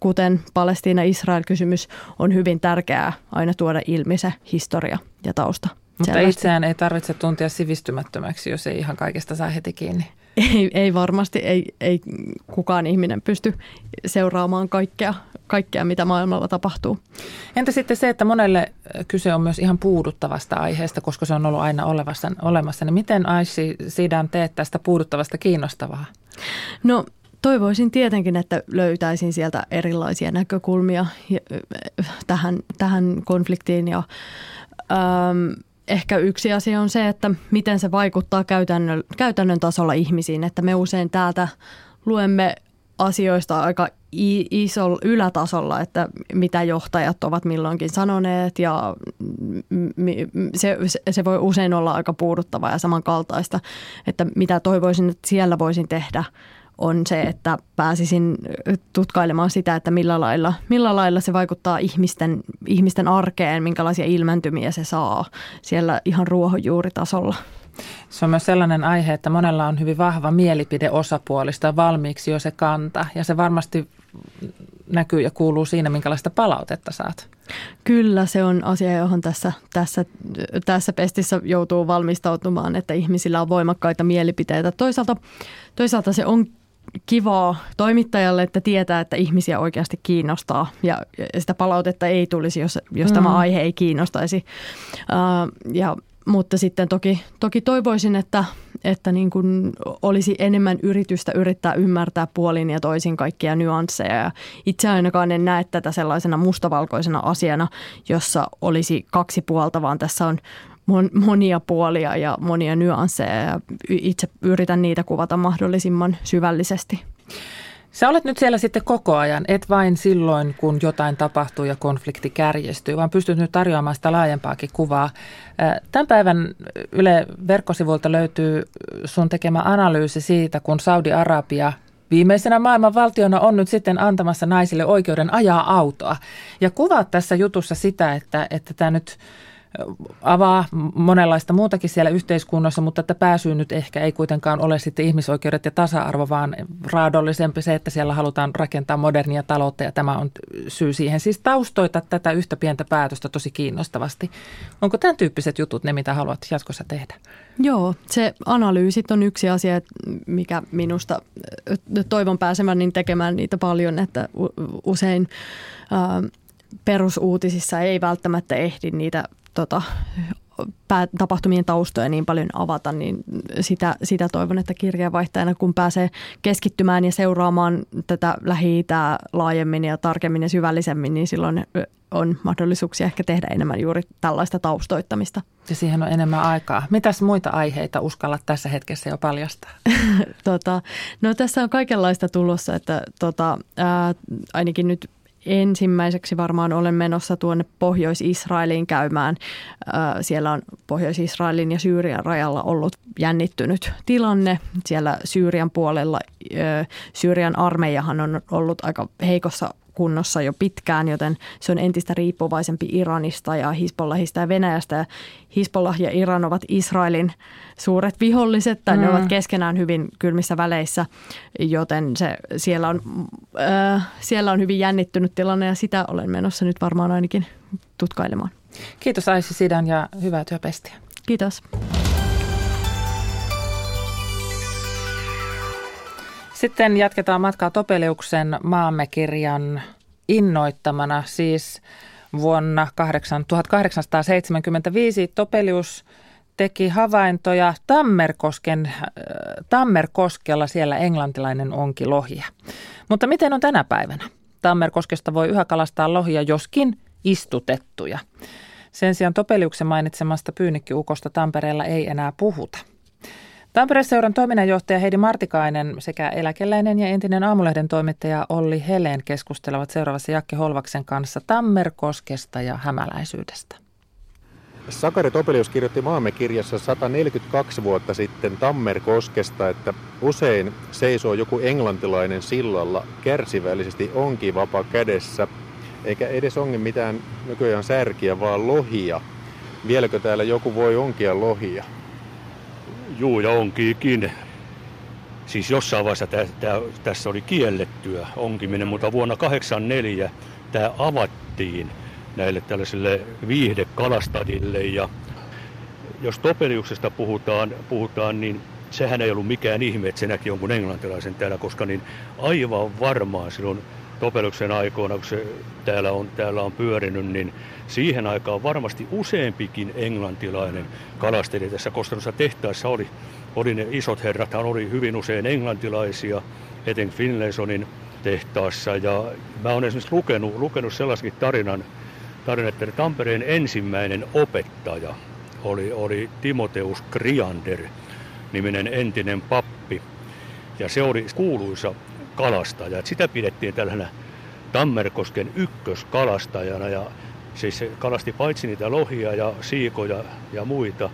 kuten Palestiina-Israel-kysymys, on hyvin tärkeää aina tuoda ilmi se historia ja tausta.
Mutta itseään ei tarvitse tuntia sivistymättömäksi, jos ei ihan kaikesta saa heti kiinni.
Ei, ei varmasti, ei, ei kukaan ihminen pysty seuraamaan kaikkea, kaikkea, mitä maailmalla tapahtuu.
Entä sitten se, että monelle kyse on myös ihan puuduttavasta aiheesta, koska se on ollut aina olevassa, olemassa, niin miten Aishi Sidan teet tästä puuduttavasta kiinnostavaa?
No toivoisin tietenkin, että löytäisin sieltä erilaisia näkökulmia tähän, tähän konfliktiin ja ähm, ehkä yksi asia on se, että miten se vaikuttaa käytännön, käytännön tasolla ihmisiin. Että me usein täältä luemme asioista aika isolla ylätasolla, että mitä johtajat ovat milloinkin sanoneet ja se, se voi usein olla aika puuduttavaa ja samankaltaista, että mitä toivoisin, että siellä voisin tehdä – on se, että pääsisin tutkailemaan sitä, että millä lailla, millä lailla se vaikuttaa ihmisten, ihmisten arkeen, minkälaisia ilmentymiä se saa siellä ihan ruohonjuuritasolla.
Se on myös sellainen aihe, että monella on hyvin vahva mielipide osapuolista valmiiksi jo se kanta ja se varmasti näkyy ja kuuluu siinä, minkälaista palautetta saat.
Kyllä, se on asia, johon tässä, tässä, tässä pestissä joutuu valmistautumaan, että ihmisillä on voimakkaita mielipiteitä. Toisaalta, toisaalta se on kivaa toimittajalle, että tietää, että ihmisiä oikeasti kiinnostaa ja sitä palautetta ei tulisi, jos, jos mm. tämä aihe ei kiinnostaisi. Uh, ja mutta sitten toki, toki toivoisin, että, että niin kuin olisi enemmän yritystä yrittää ymmärtää puolin ja toisin kaikkia nyansseja. Ja itse ainakaan en näe tätä sellaisena mustavalkoisena asiana, jossa olisi kaksi puolta, vaan tässä on monia puolia ja monia nyansseja ja itse yritän niitä kuvata mahdollisimman syvällisesti.
Sä olet nyt siellä sitten koko ajan, et vain silloin, kun jotain tapahtuu ja konflikti kärjestyy, vaan pystyt nyt tarjoamaan sitä laajempaakin kuvaa. Tämän päivän Yle verkkosivuilta löytyy sun tekemä analyysi siitä, kun Saudi-Arabia viimeisenä maailman valtiona on nyt sitten antamassa naisille oikeuden ajaa autoa. Ja kuvaat tässä jutussa sitä, että, että tämä nyt avaa monenlaista muutakin siellä yhteiskunnassa, mutta että pääsyy nyt ehkä ei kuitenkaan ole sitten ihmisoikeudet ja tasa-arvo, vaan raadollisempi se, että siellä halutaan rakentaa modernia taloutta ja tämä on syy siihen. Siis taustoita tätä yhtä pientä päätöstä tosi kiinnostavasti. Onko tämän tyyppiset jutut ne, mitä haluat jatkossa tehdä?
Joo, se analyysit on yksi asia, mikä minusta toivon pääsemään niin tekemään niitä paljon, että usein perusuutisissa ei välttämättä ehdi niitä tota, tapahtumien taustoja niin paljon avata, niin sitä, sitä toivon, että kirjeenvaihtajana kun pääsee keskittymään ja seuraamaan tätä lähi laajemmin ja tarkemmin ja syvällisemmin, niin silloin on mahdollisuuksia ehkä tehdä enemmän juuri tällaista taustoittamista.
Ja siihen on enemmän aikaa. Mitäs muita aiheita uskallat tässä hetkessä jo paljastaa?
tota, no tässä on kaikenlaista tulossa, että tota, ää, ainakin nyt ensimmäiseksi varmaan olen menossa tuonne Pohjois-Israeliin käymään. Siellä on Pohjois-Israelin ja Syyrian rajalla ollut jännittynyt tilanne. Siellä Syyrian puolella Syyrian armeijahan on ollut aika heikossa kunnossa jo pitkään, joten se on entistä riippuvaisempi Iranista ja Hisbollahista ja Venäjästä. Ja Hisbollah ja Iran ovat Israelin suuret viholliset, tai mm. ne ovat keskenään hyvin kylmissä väleissä, joten se, siellä, on, äh, siellä on hyvin jännittynyt tilanne ja sitä olen menossa nyt varmaan ainakin tutkailemaan.
Kiitos Aisi Sidan ja hyvää työpestiä.
Kiitos.
Sitten jatketaan matkaa Topeliuksen maamme kirjan innoittamana. Siis vuonna 1875 Topelius teki havaintoja Tammerkosken, äh, Tammerkoskella siellä englantilainen onki lohia. Mutta miten on tänä päivänä? Tammerkoskesta voi yhä kalastaa lohia, joskin istutettuja. Sen sijaan Topeliuksen mainitsemasta pyynikkiukosta Tampereella ei enää puhuta. Tampere-seuran toiminnanjohtaja Heidi Martikainen sekä eläkeläinen ja entinen aamulehden toimittaja Olli Helen keskustelevat seuraavassa Jakke Holvaksen kanssa Tammerkoskesta ja hämäläisyydestä.
Sakari Topelius kirjoitti maamme kirjassa 142 vuotta sitten Tammerkoskesta, että usein seisoo joku englantilainen sillalla kärsivällisesti onkivapa kädessä, eikä edes ongi mitään nykyään särkiä, vaan lohia. Vieläkö täällä joku voi onkia lohia?
Juu, ja onkiikin. Siis jossain vaiheessa tää, tää, tässä oli kiellettyä onkiminen, mutta vuonna 1984 tämä avattiin näille tällaisille viihdekalastajille. Ja jos Topeliuksesta puhutaan, puhutaan, niin sehän ei ollut mikään ihme, että se näki jonkun englantilaisen täällä, koska niin aivan varmaan silloin Topeluksen aikoina, kun se täällä on, täällä on pyörinyt, niin siihen aikaan varmasti useampikin englantilainen kalasteli tässä Kostanussa tehtaissa oli, oli ne isot herrat, oli hyvin usein englantilaisia, eten Finlaysonin tehtaassa. Ja mä olen esimerkiksi lukenut, lukenut sellaisen tarinan, tarinan, että Tampereen ensimmäinen opettaja oli, oli Timoteus Kriander, niminen entinen pappi. Ja se oli kuuluisa kalastaja. Sitä pidettiin tällaisena Tammerkosken ykköskalastajana ja siis se kalasti paitsi niitä lohia ja siikoja ja muita,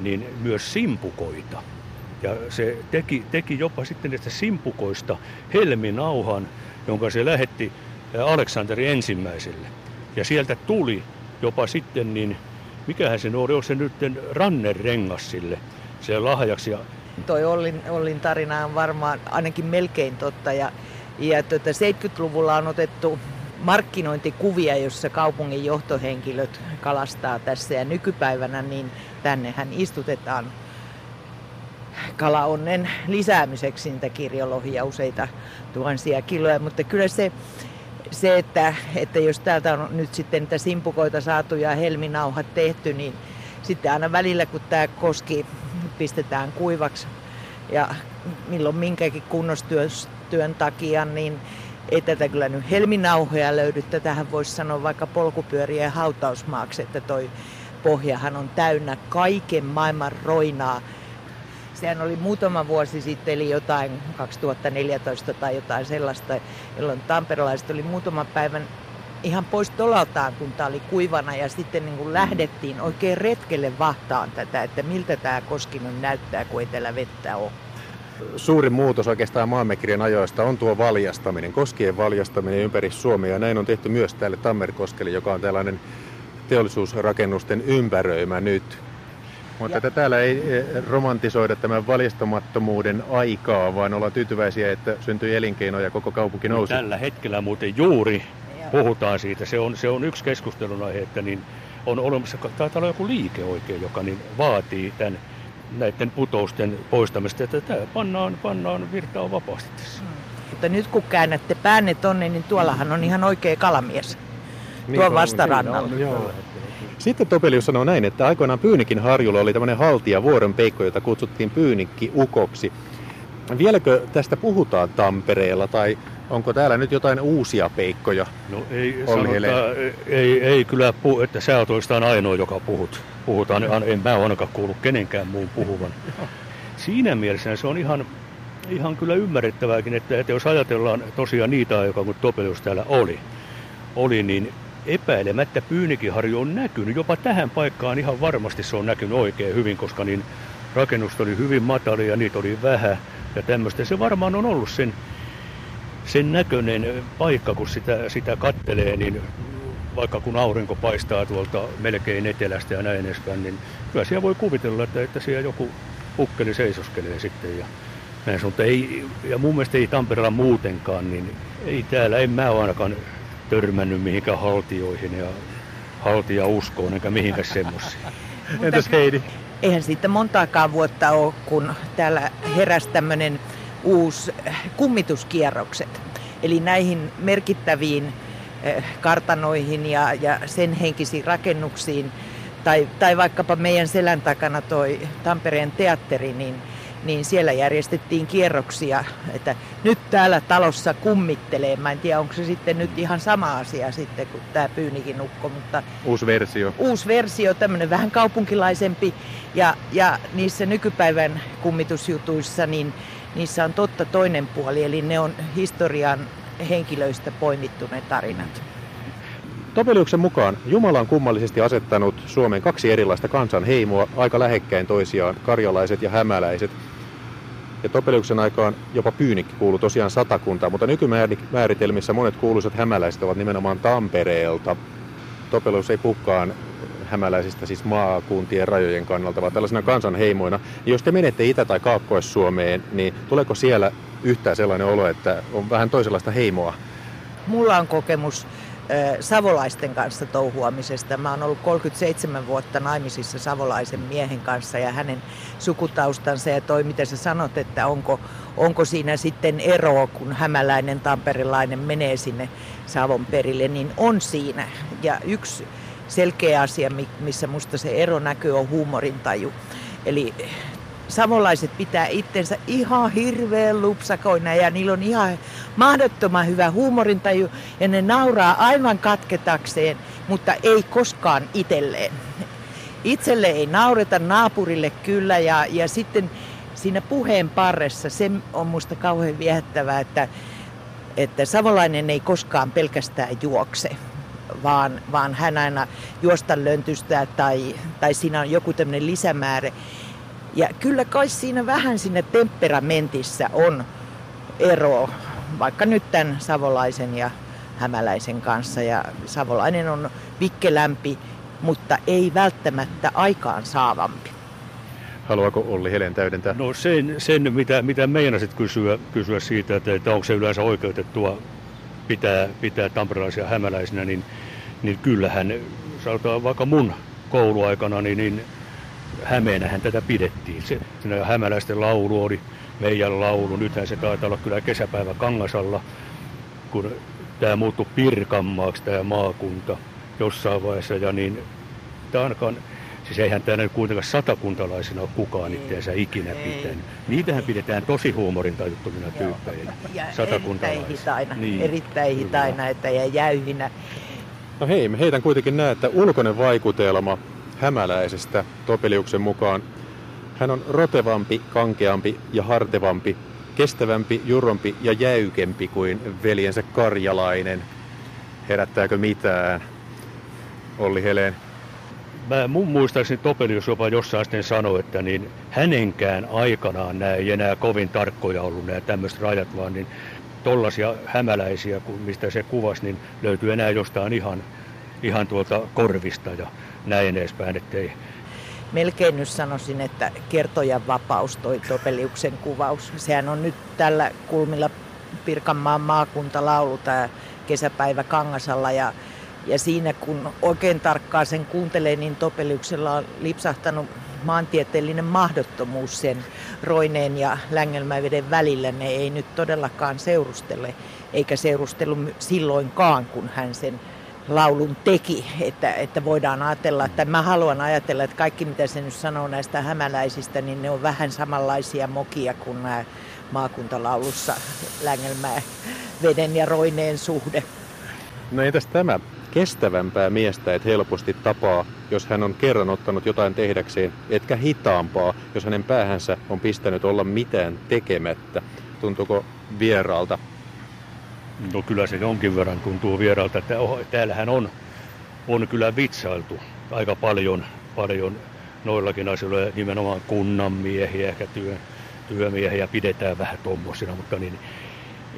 niin myös simpukoita. Ja se teki, teki jopa sitten näistä simpukoista helminauhan, jonka se lähetti Aleksanteri ensimmäiselle. Ja sieltä tuli jopa sitten, niin mikähän se oli, onko se nyt rannerengas sille, se lahjaksi. Ja
toi Ollin, Ollin tarina on varmaan ainakin melkein totta. Ja, ja tuota, 70-luvulla on otettu markkinointikuvia, jossa kaupungin johtohenkilöt kalastaa tässä. Ja nykypäivänä niin tännehän istutetaan kalaonnen lisäämiseksi niitä kirjolohia useita tuhansia kiloja. Mutta kyllä se, se että, että jos täältä on nyt sitten niitä simpukoita saatu ja helminauhat tehty, niin sitten aina välillä, kun tämä koski pistetään kuivaksi ja milloin minkäkin kunnostyön takia, niin ei tätä kyllä nyt helminauhoja löydy. Tätähän voisi sanoa vaikka polkupyörien hautausmaaksi, että toi pohjahan on täynnä kaiken maailman roinaa. Sehän oli muutama vuosi sitten, eli jotain 2014 tai jotain sellaista, jolloin tamperelaiset oli muutaman päivän ihan pois tolaltaan, kun tämä oli kuivana ja sitten niin kuin lähdettiin oikein retkelle vahtaan tätä, että miltä tämä Koskinen näyttää, kun ei täällä vettä ole.
Suurin muutos oikeastaan maammekirjan ajoista on tuo valjastaminen, koskien valjastaminen ympäri Suomea. Ja näin on tehty myös täällä Tammerkoskelle, joka on tällainen teollisuusrakennusten ympäröimä nyt. Mutta että täällä ei eh, romantisoida tämän valjastamattomuuden aikaa, vaan olla tyytyväisiä, että syntyi elinkeino ja koko kaupunki nousi.
Tällä hetkellä muuten juuri puhutaan siitä. Se on, se on yksi keskustelun aihe, että niin on olemassa, taitaa olla joku liike oikein, joka niin vaatii tämän näiden putousten poistamista, että tämä pannaan, pannaan virtaa vapaasti tässä.
Mutta nyt kun käännätte päänne tonne, niin tuollahan on ihan oikea kalamies. Niin, Tuo vastarannalla. Niin, joo.
Sitten Topelius sanoo näin, että aikoinaan Pyynikin harjulla oli tämmöinen haltija vuoren peikko, jota kutsuttiin Pyynikki ukoksi. Vieläkö tästä puhutaan Tampereella tai onko täällä nyt jotain uusia peikkoja?
No ei, sanota, ei, ei kyllä, puhu, että sä oot oikeastaan ainoa, joka puhut. Puhutaan, en mä ole ainakaan kuullut kenenkään muun puhuvan. Siinä mielessä se on ihan, ihan kyllä ymmärrettävääkin, että, että jos ajatellaan tosiaan niitä aikoja, kun Topelius täällä oli, oli niin epäilemättä Pyynikinharju on näkynyt. Jopa tähän paikkaan ihan varmasti se on näkynyt oikein hyvin, koska niin rakennukset oli hyvin matalia ja niitä oli vähän ja tämmöistä. Se varmaan on ollut sen, sen näköinen paikka, kun sitä, sitä kattelee, niin vaikka kun aurinko paistaa tuolta melkein etelästä ja näin edespäin, niin kyllä siellä voi kuvitella, että, että siellä joku ukkeli seisoskelee sitten. Ja, näin sun, ei, ja mun mielestä ei Tampereella muutenkaan, niin ei täällä, en mä ole ainakaan törmännyt mihinkään haltioihin ja haltia uskoon eikä mihinkään semmoisiin.
Entäs Heidi?
Eihän siitä montaakaan vuotta ole, kun täällä heräsi tämmöinen uusi kummituskierrokset. Eli näihin merkittäviin eh, kartanoihin ja, ja sen henkisiin rakennuksiin, tai, tai vaikkapa meidän selän takana toi Tampereen teatteri, niin niin siellä järjestettiin kierroksia, että nyt täällä talossa kummittelee. Mä en tiedä, onko se sitten nyt ihan sama asia sitten kuin tämä Pyynikin ukko, mutta...
Uusi versio.
Uusi versio, tämmöinen vähän kaupunkilaisempi. Ja, ja niissä nykypäivän kummitusjutuissa, niin niissä on totta toinen puoli, eli ne on historian henkilöistä poimittu ne tarinat.
Topeliuksen mukaan Jumala on kummallisesti asettanut Suomeen kaksi erilaista kansanheimoa aika lähekkäin toisiaan, karjalaiset ja hämäläiset. Ja Topeliuksen aikaan jopa Pyynikki kuuluu tosiaan satakuntaan, mutta nykymääritelmissä monet kuuluisat hämäläiset ovat nimenomaan Tampereelta. Topelius ei puhkaan hämäläisistä siis maakuntien rajojen kannalta, vaan tällaisena kansanheimoina. Ja jos te menette Itä- tai Kaakkois-Suomeen, niin tuleeko siellä yhtään sellainen olo, että on vähän toisenlaista heimoa?
Mulla on kokemus savolaisten kanssa touhuamisesta. Mä oon ollut 37 vuotta naimisissa savolaisen miehen kanssa ja hänen sukutaustansa ja toi, mitä sä sanot, että onko, onko siinä sitten ero, kun hämäläinen tamperilainen menee sinne Savon perille, niin on siinä. Ja yksi selkeä asia, missä musta se ero näkyy, on huumorintaju. Eli savolaiset pitää itsensä ihan hirveän lupsakoina ja niillä on ihan mahdottoman hyvä huumorintaju ja ne nauraa aivan katketakseen, mutta ei koskaan itselleen. Itselle ei naureta, naapurille kyllä ja, ja sitten siinä puheen parressa se on musta kauhean viehättävää, että, että savolainen ei koskaan pelkästään juokse, vaan, vaan hän aina juosta löntystää tai, tai siinä on joku tämmöinen lisämäärä. Ja kyllä kai siinä vähän sinne temperamentissa on ero, vaikka nyt tämän savolaisen ja hämäläisen kanssa. Ja savolainen on vikkelämpi, mutta ei välttämättä aikaan saavampi.
Haluaako Olli Helen täydentää?
No sen, sen mitä, mitä meinasit kysyä, kysyä siitä, että, että onko se yleensä oikeutettua pitää, pitää tamperelaisia hämäläisinä, niin, niin kyllähän, sanotaan vaikka mun kouluaikana, niin, niin Hämeenähän tätä pidettiin. Se, siinä hämäläisten laulu oli meidän laulu. Nythän se taitaa olla kyllä kesäpäivä Kangasalla, kun tämä muuttui Pirkanmaaksi tämä maakunta jossain vaiheessa. Ja niin, tämä ainakaan Siis eihän täällä kuitenkaan satakuntalaisina ole kukaan itseensä ikinä pitänyt. Niitähän pidetään tosi huumorin tajuttomina tyyppeinä.
Erittäin hitaina, niin. erittäin hitaina että ja jäyhinä.
No hei, me heitän kuitenkin näe, että ulkoinen vaikutelma hämäläisestä Topeliuksen mukaan. Hän on rotevampi, kankeampi ja hartevampi, kestävämpi, jurompi ja jäykempi kuin veljensä karjalainen. Herättääkö mitään? Olli Heleen.
Mä mun muistaakseni Topelius jopa jossain sitten sanoi, että niin hänenkään aikanaan nämä ei enää kovin tarkkoja ollut nämä tämmöiset rajat, vaan niin tollaisia hämäläisiä, mistä se kuvasi, niin löytyy enää jostain ihan, ihan tuolta korvista ja näin edespäin, ettei
melkein nyt sanoisin, että kertojan vapaus toi Topeliuksen kuvaus. Sehän on nyt tällä kulmilla Pirkanmaan maakuntalaulu tämä kesäpäivä Kangasalla ja, ja siinä kun oikein tarkkaan sen kuuntelee, niin Topeliuksella on lipsahtanut maantieteellinen mahdottomuus sen Roineen ja Längelmäveden välillä. Ne ei nyt todellakaan seurustele, eikä seurustelu silloinkaan, kun hän sen laulun teki, että, että voidaan ajatella, että mä haluan ajatella, että kaikki mitä se nyt sanoo näistä hämäläisistä, niin ne on vähän samanlaisia mokia kuin nämä maakuntalaulussa Längelmää veden ja roineen suhde.
No entäs tämä kestävämpää miestä et helposti tapaa, jos hän on kerran ottanut jotain tehdäkseen, etkä hitaampaa, jos hänen päähänsä on pistänyt olla mitään tekemättä. Tuntuuko vieraalta
No kyllä se jonkin verran tuntuu vieralta, että oh, täällähän on, on kyllä vitsailtu aika paljon, paljon noillakin asioilla, nimenomaan kunnan miehiä, ehkä työ, työmiehiä pidetään vähän tuommoisina, mutta niin,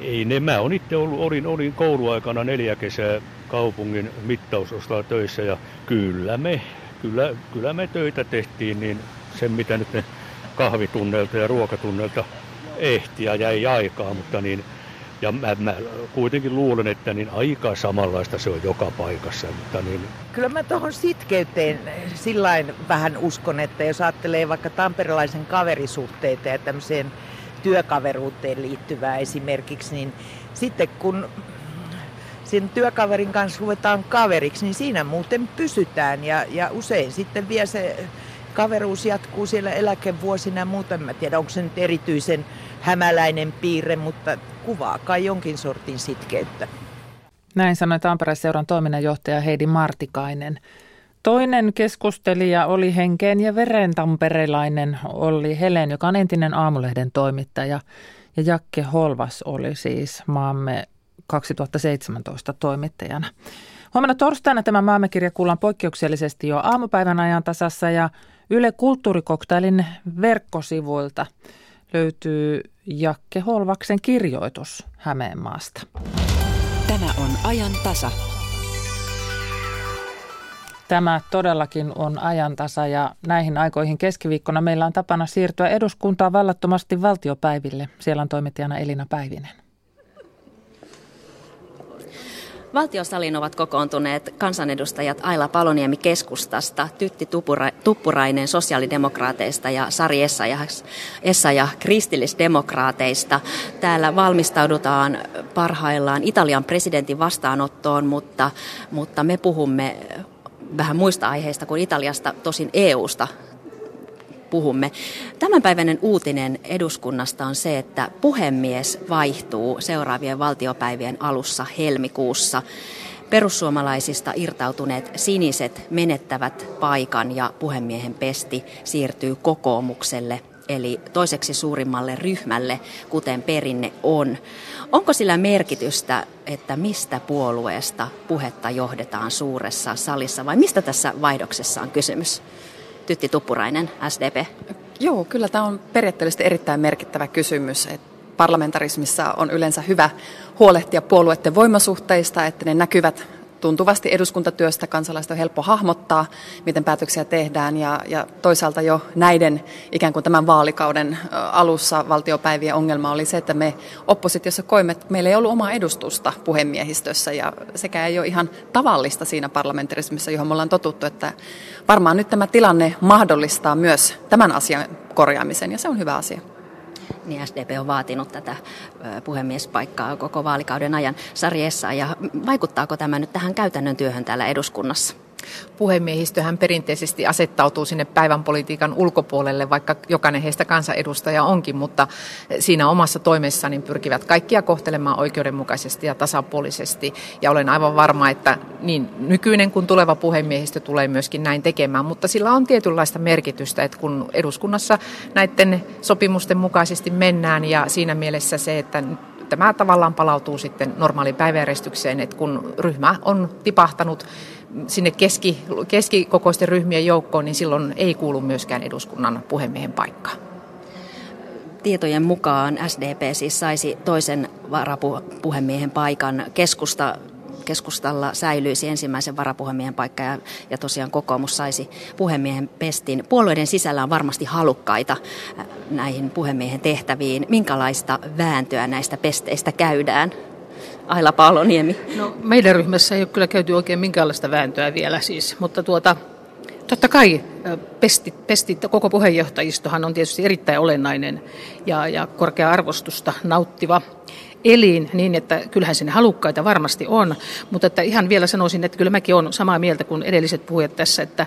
ei ne, mä on itse ollut, olin, olin kouluaikana neljä kesää kaupungin mittausostaa töissä ja kyllä me, kyllä, kyllä me töitä tehtiin, niin sen mitä nyt ne kahvitunnelta ja ruokatunneilta ehti ja jäi aikaa, mutta niin ja mä, mä kuitenkin luulen, että niin aika samanlaista se on joka paikassa. Mutta niin...
Kyllä mä tuohon sitkeyteen sillain vähän uskon, että jos ajattelee vaikka tamperelaisen kaverisuhteita ja tämmöiseen työkaveruuteen liittyvää esimerkiksi, niin sitten kun sen työkaverin kanssa ruvetaan kaveriksi, niin siinä muuten pysytään ja, ja usein sitten vielä se kaveruus jatkuu siellä eläkevuosina ja muuta. Mä tiedä, onko se nyt erityisen hämäläinen piirre, mutta kuvaa kai jonkin sortin sitkeyttä.
Näin sanoi Tampereen seuran toiminnanjohtaja Heidi Martikainen. Toinen keskustelija oli henkeen ja veren tamperelainen Olli Helen, joka on entinen aamulehden toimittaja. Ja Jakke Holvas oli siis maamme 2017 toimittajana. Huomenna torstaina tämä maamme kirja kuullaan poikkeuksellisesti jo aamupäivän ajan tasassa ja Yle Kulttuurikoktailin verkkosivuilta löytyy Jakke Holvaksen kirjoitus Hämeenmaasta.
Tämä on ajan tasa.
Tämä todellakin on ajantasa ja näihin aikoihin keskiviikkona meillä on tapana siirtyä eduskuntaa vallattomasti valtiopäiville. Siellä on toimittajana Elina Päivinen.
Valtiosaliin ovat kokoontuneet kansanedustajat Aila Paloniemi keskustasta, Tytti Tupura, Tuppurainen sosiaalidemokraateista ja Sari Essayah, kristillisdemokraateista. Täällä valmistaudutaan parhaillaan Italian presidentin vastaanottoon, mutta, mutta me puhumme vähän muista aiheista kuin Italiasta, tosin EUsta puhumme. Tämänpäiväinen uutinen eduskunnasta on se, että puhemies vaihtuu seuraavien valtiopäivien alussa helmikuussa. Perussuomalaisista irtautuneet siniset menettävät paikan ja puhemiehen pesti siirtyy kokoomukselle eli toiseksi suurimmalle ryhmälle, kuten perinne on. Onko sillä merkitystä, että mistä puolueesta puhetta johdetaan suuressa salissa vai mistä tässä vaihdoksessa on kysymys? Tytti Tuppurainen, SDP.
Joo, kyllä tämä on periaatteellisesti erittäin merkittävä kysymys. Että parlamentarismissa on yleensä hyvä huolehtia puolueiden voimasuhteista, että ne näkyvät tuntuvasti eduskuntatyöstä. Kansalaista on helppo hahmottaa, miten päätöksiä tehdään. Ja, ja toisaalta jo näiden ikään kuin tämän vaalikauden alussa valtiopäivien ongelma oli se, että me oppositiossa koimme, että meillä ei ollut omaa edustusta puhemiehistössä. Ja sekä ei ole ihan tavallista siinä parlamentarismissa, johon me ollaan totuttu, että varmaan nyt tämä tilanne mahdollistaa myös tämän asian korjaamisen. Ja se on hyvä asia
niin SDP on vaatinut tätä puhemiespaikkaa koko vaalikauden ajan. Sari Essa, ja vaikuttaako tämä nyt tähän käytännön työhön täällä eduskunnassa?
Puhemiehistöhän perinteisesti asettautuu sinne päivän politiikan ulkopuolelle, vaikka jokainen heistä kansanedustaja onkin, mutta siinä omassa toimessaan niin pyrkivät kaikkia kohtelemaan oikeudenmukaisesti ja tasapuolisesti. Ja olen aivan varma, että niin nykyinen kuin tuleva puhemiehistö tulee myöskin näin tekemään, mutta sillä on tietynlaista merkitystä, että kun eduskunnassa näiden sopimusten mukaisesti mennään ja siinä mielessä se, että tämä tavallaan palautuu sitten normaaliin päiväjärjestykseen, että kun ryhmä on tipahtanut sinne keski, keskikokoisten ryhmien joukkoon, niin silloin ei kuulu myöskään eduskunnan puhemiehen paikkaan.
Tietojen mukaan SDP siis saisi toisen varapuhemiehen paikan. Keskusta keskustalla säilyisi ensimmäisen varapuhemiehen paikka ja, ja tosiaan kokoomus saisi puhemiehen pestin. Puolueiden sisällä on varmasti halukkaita äh, näihin puhemiehen tehtäviin. Minkälaista vääntöä näistä pesteistä käydään? Aila Paaloniemi.
No, meidän ryhmässä ei ole kyllä käyty oikein minkäänlaista vääntöä vielä siis, mutta tuota, totta kai pestit, pestit, koko puheenjohtajistohan on tietysti erittäin olennainen ja, ja korkea arvostusta nauttiva elin niin, että kyllähän sinne halukkaita varmasti on, mutta että ihan vielä sanoisin, että kyllä mäkin olen samaa mieltä kuin edelliset puhujat tässä, että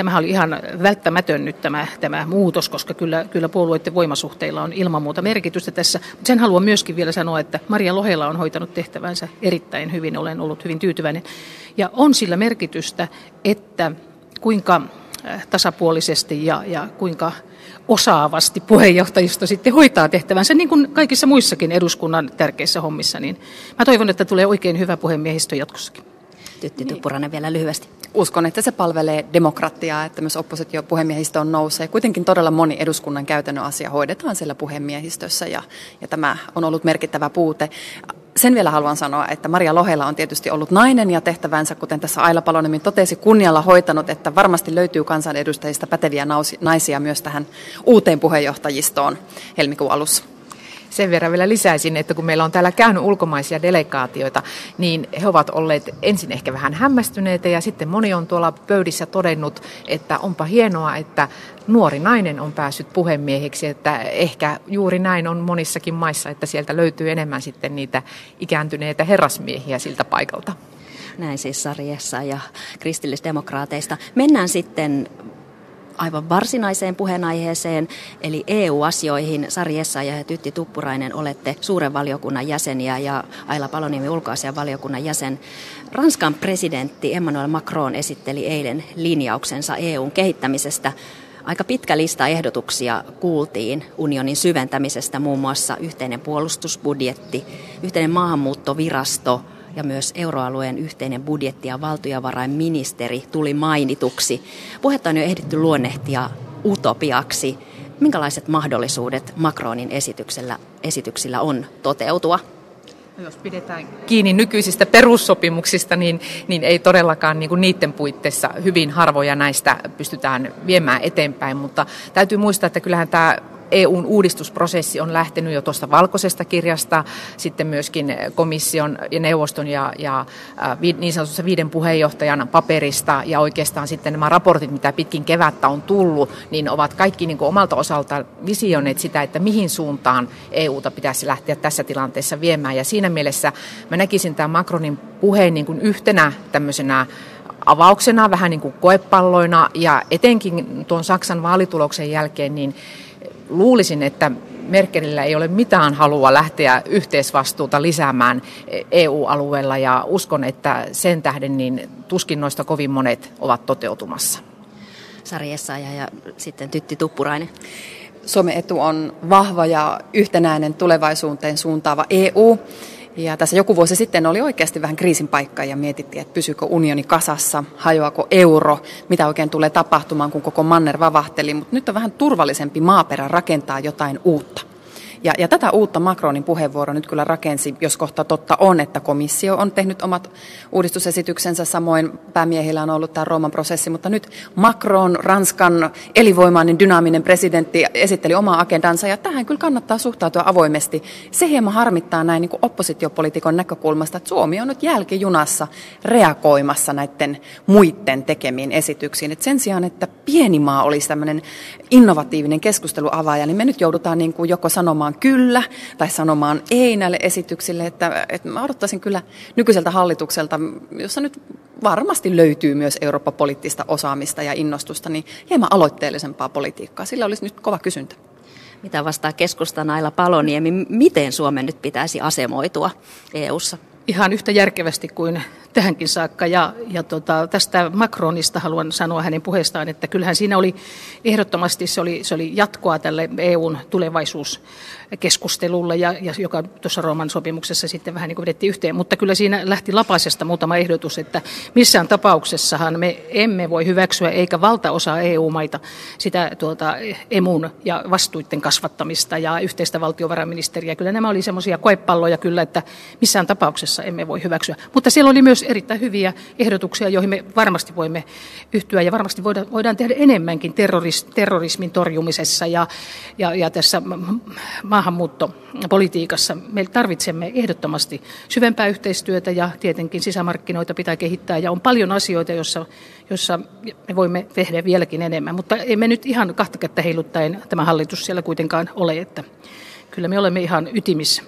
Tämä oli ihan välttämätön nyt tämä, tämä muutos, koska kyllä, kyllä puolueiden voimasuhteilla on ilman muuta merkitystä tässä. Mutta sen haluan myöskin vielä sanoa, että Maria Lohela on hoitanut tehtävänsä erittäin hyvin, olen ollut hyvin tyytyväinen. Ja on sillä merkitystä, että kuinka äh, tasapuolisesti ja, ja kuinka osaavasti puheenjohtajisto sitten hoitaa tehtävänsä, niin kuin kaikissa muissakin eduskunnan tärkeissä hommissa, niin mä toivon, että tulee oikein hyvä puhemiehistö jatkossakin.
Tytti Tuppurainen vielä lyhyesti.
Uskon, että se palvelee demokratiaa, että myös oppositio puhemiehistö on nousee. Kuitenkin todella moni eduskunnan käytännön asia hoidetaan siellä puhemiehistössä ja, ja tämä on ollut merkittävä puute. Sen vielä haluan sanoa, että Maria Lohela on tietysti ollut nainen ja tehtävänsä, kuten tässä Aila Paloniemen totesi, kunnialla hoitanut, että varmasti löytyy kansanedustajista päteviä naisia myös tähän uuteen puheenjohtajistoon helmikuun alussa
sen verran vielä lisäisin, että kun meillä on täällä käynyt ulkomaisia delegaatioita, niin he ovat olleet ensin ehkä vähän hämmästyneitä ja sitten moni on tuolla pöydissä todennut, että onpa hienoa, että nuori nainen on päässyt puhemieheksi, että ehkä juuri näin on monissakin maissa, että sieltä löytyy enemmän sitten niitä ikääntyneitä herrasmiehiä siltä paikalta.
Näin siis Sarjessa ja kristillisdemokraateista. Mennään sitten aivan varsinaiseen puheenaiheeseen, eli EU-asioihin. Sari Essayah ja Tytti Tuppurainen olette suuren valiokunnan jäseniä ja Aila Paloniemi ulkoasian valiokunnan jäsen. Ranskan presidentti Emmanuel Macron esitteli eilen linjauksensa EUn kehittämisestä. Aika pitkä lista ehdotuksia kuultiin unionin syventämisestä, muun muassa yhteinen puolustusbudjetti, yhteinen maahanmuuttovirasto – ja myös euroalueen yhteinen budjetti ja valtiovarainministeri tuli mainituksi. Puhetta on jo ehditty luonnehtia utopiaksi. Minkälaiset mahdollisuudet Macronin esityksellä, esityksillä on toteutua?
No jos pidetään kiinni nykyisistä perussopimuksista, niin, niin ei todellakaan niin kuin niiden puitteissa hyvin harvoja näistä pystytään viemään eteenpäin, mutta täytyy muistaa, että kyllähän tämä EUn uudistusprosessi on lähtenyt jo tuosta valkoisesta kirjasta, sitten myöskin komission ja neuvoston ja, ja niin sanotussa viiden puheenjohtajan paperista ja oikeastaan sitten nämä raportit, mitä pitkin kevättä on tullut, niin ovat kaikki niin kuin omalta osalta visioneet sitä, että mihin suuntaan EUta pitäisi lähteä tässä tilanteessa viemään. Ja siinä mielessä mä näkisin tämän Macronin puheen niin kuin yhtenä tämmöisenä avauksena, vähän niin kuin koepalloina ja etenkin tuon Saksan vaalituloksen jälkeen, niin luulisin, että Merkelillä ei ole mitään halua lähteä yhteisvastuuta lisäämään EU-alueella ja uskon, että sen tähden niin tuskin noista kovin monet ovat toteutumassa.
Sari Essaja ja sitten Tytti Tuppurainen.
Suomen etu on vahva ja yhtenäinen tulevaisuuteen suuntaava EU. Ja tässä joku vuosi sitten oli oikeasti vähän kriisin paikka ja mietittiin, että pysyykö unioni kasassa, hajoako euro, mitä oikein tulee tapahtumaan, kun koko manner vavahteli. Mutta nyt on vähän turvallisempi maaperä rakentaa jotain uutta. Ja, ja tätä uutta Macronin puheenvuoro nyt kyllä rakensi, jos kohta totta on, että komissio on tehnyt omat uudistusesityksensä, samoin päämiehillä on ollut tämä Rooman prosessi, mutta nyt Macron, Ranskan elinvoimainen, dynaaminen presidentti, esitteli omaa agendansa, ja tähän kyllä kannattaa suhtautua avoimesti. Se hieman harmittaa näin niin kuin oppositiopolitiikon näkökulmasta, että Suomi on nyt jälkijunassa reagoimassa näiden muiden tekemiin esityksiin. Et sen sijaan, että pieni maa olisi tämmöinen innovatiivinen keskusteluavaaja, niin me nyt joudutaan niin kuin joko sanomaan sanomaan kyllä tai sanomaan ei näille esityksille. Että, että mä odottaisin kyllä nykyiseltä hallitukselta, jossa nyt varmasti löytyy myös Eurooppa-poliittista osaamista ja innostusta, niin hieman aloitteellisempaa politiikkaa. Sillä olisi nyt kova kysyntä.
Mitä vastaa keskustan Aila Paloniemi, miten Suomen nyt pitäisi asemoitua EU:ssa?
Ihan yhtä järkevästi kuin tähänkin saakka. Ja, ja tota, tästä Macronista haluan sanoa hänen puheestaan, että kyllähän siinä oli ehdottomasti se oli, se oli jatkoa tälle EUn tulevaisuuskeskustelulle, ja, ja joka tuossa Rooman sopimuksessa sitten vähän niin kuin vedettiin yhteen. Mutta kyllä siinä lähti lapasesta muutama ehdotus, että missään tapauksessahan me emme voi hyväksyä, eikä valtaosa EU-maita sitä tuota, emun ja vastuiden kasvattamista ja yhteistä valtiovarainministeriä. Kyllä nämä oli semmoisia koepalloja kyllä, että missään tapauksessa emme voi hyväksyä. Mutta siellä oli myös erittäin hyviä ehdotuksia, joihin me varmasti voimme yhtyä ja varmasti voidaan, voidaan tehdä enemmänkin terroris, terrorismin torjumisessa ja, ja, ja tässä maahanmuuttopolitiikassa. Me tarvitsemme ehdottomasti syvempää yhteistyötä ja tietenkin sisämarkkinoita pitää kehittää ja on paljon asioita, joissa, joissa me voimme tehdä vieläkin enemmän, mutta emme nyt ihan kahta kättä heiluttaen tämä hallitus siellä kuitenkaan ole, että kyllä me olemme ihan ytimissä.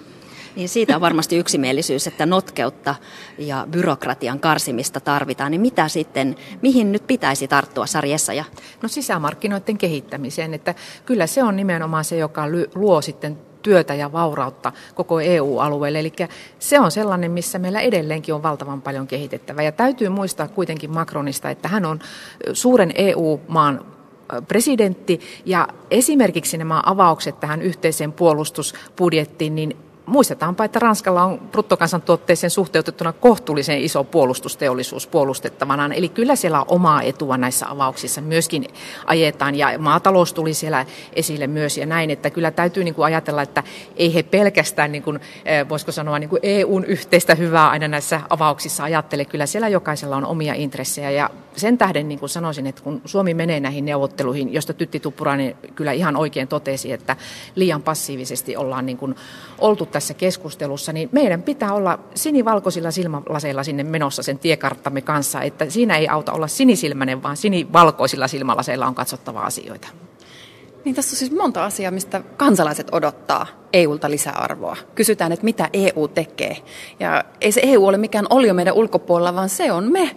Niin siitä on varmasti yksimielisyys, että notkeutta ja byrokratian karsimista tarvitaan. Niin mitä sitten, mihin nyt pitäisi tarttua sarjessa? Ja?
No sisämarkkinoiden kehittämiseen, että kyllä se on nimenomaan se, joka luo sitten työtä ja vaurautta koko EU-alueelle. Eli se on sellainen, missä meillä edelleenkin on valtavan paljon kehitettävää. Ja täytyy muistaa kuitenkin Macronista, että hän on suuren EU-maan presidentti ja esimerkiksi nämä avaukset tähän yhteiseen puolustusbudjettiin, niin Muistetaanpa, että Ranskalla on bruttokansantuotteeseen suhteutettuna kohtuullisen iso puolustusteollisuus puolustettavanaan. Eli kyllä siellä omaa etua näissä avauksissa myöskin ajetaan. Ja maatalous tuli siellä esille myös ja näin, että kyllä täytyy niin kuin ajatella, että ei he pelkästään, niin kuin, eh, voisiko sanoa, niin kuin EUn yhteistä hyvää aina näissä avauksissa ajattele. Kyllä siellä jokaisella on omia intressejä ja sen tähden niin kuin sanoisin, että kun Suomi menee näihin neuvotteluihin, josta Tytti Tuppurainen kyllä ihan oikein totesi, että liian passiivisesti ollaan niin kuin oltu tässä keskustelussa, niin meidän pitää olla sinivalkoisilla silmälaseilla sinne menossa sen tiekarttamme kanssa, että siinä ei auta olla sinisilmäinen, vaan sinivalkoisilla silmälaseilla on katsottava asioita.
Niin tässä on siis monta asiaa, mistä kansalaiset odottaa EUlta lisäarvoa. Kysytään, että mitä EU tekee. Ja ei se EU ole mikään olio meidän ulkopuolella, vaan se on me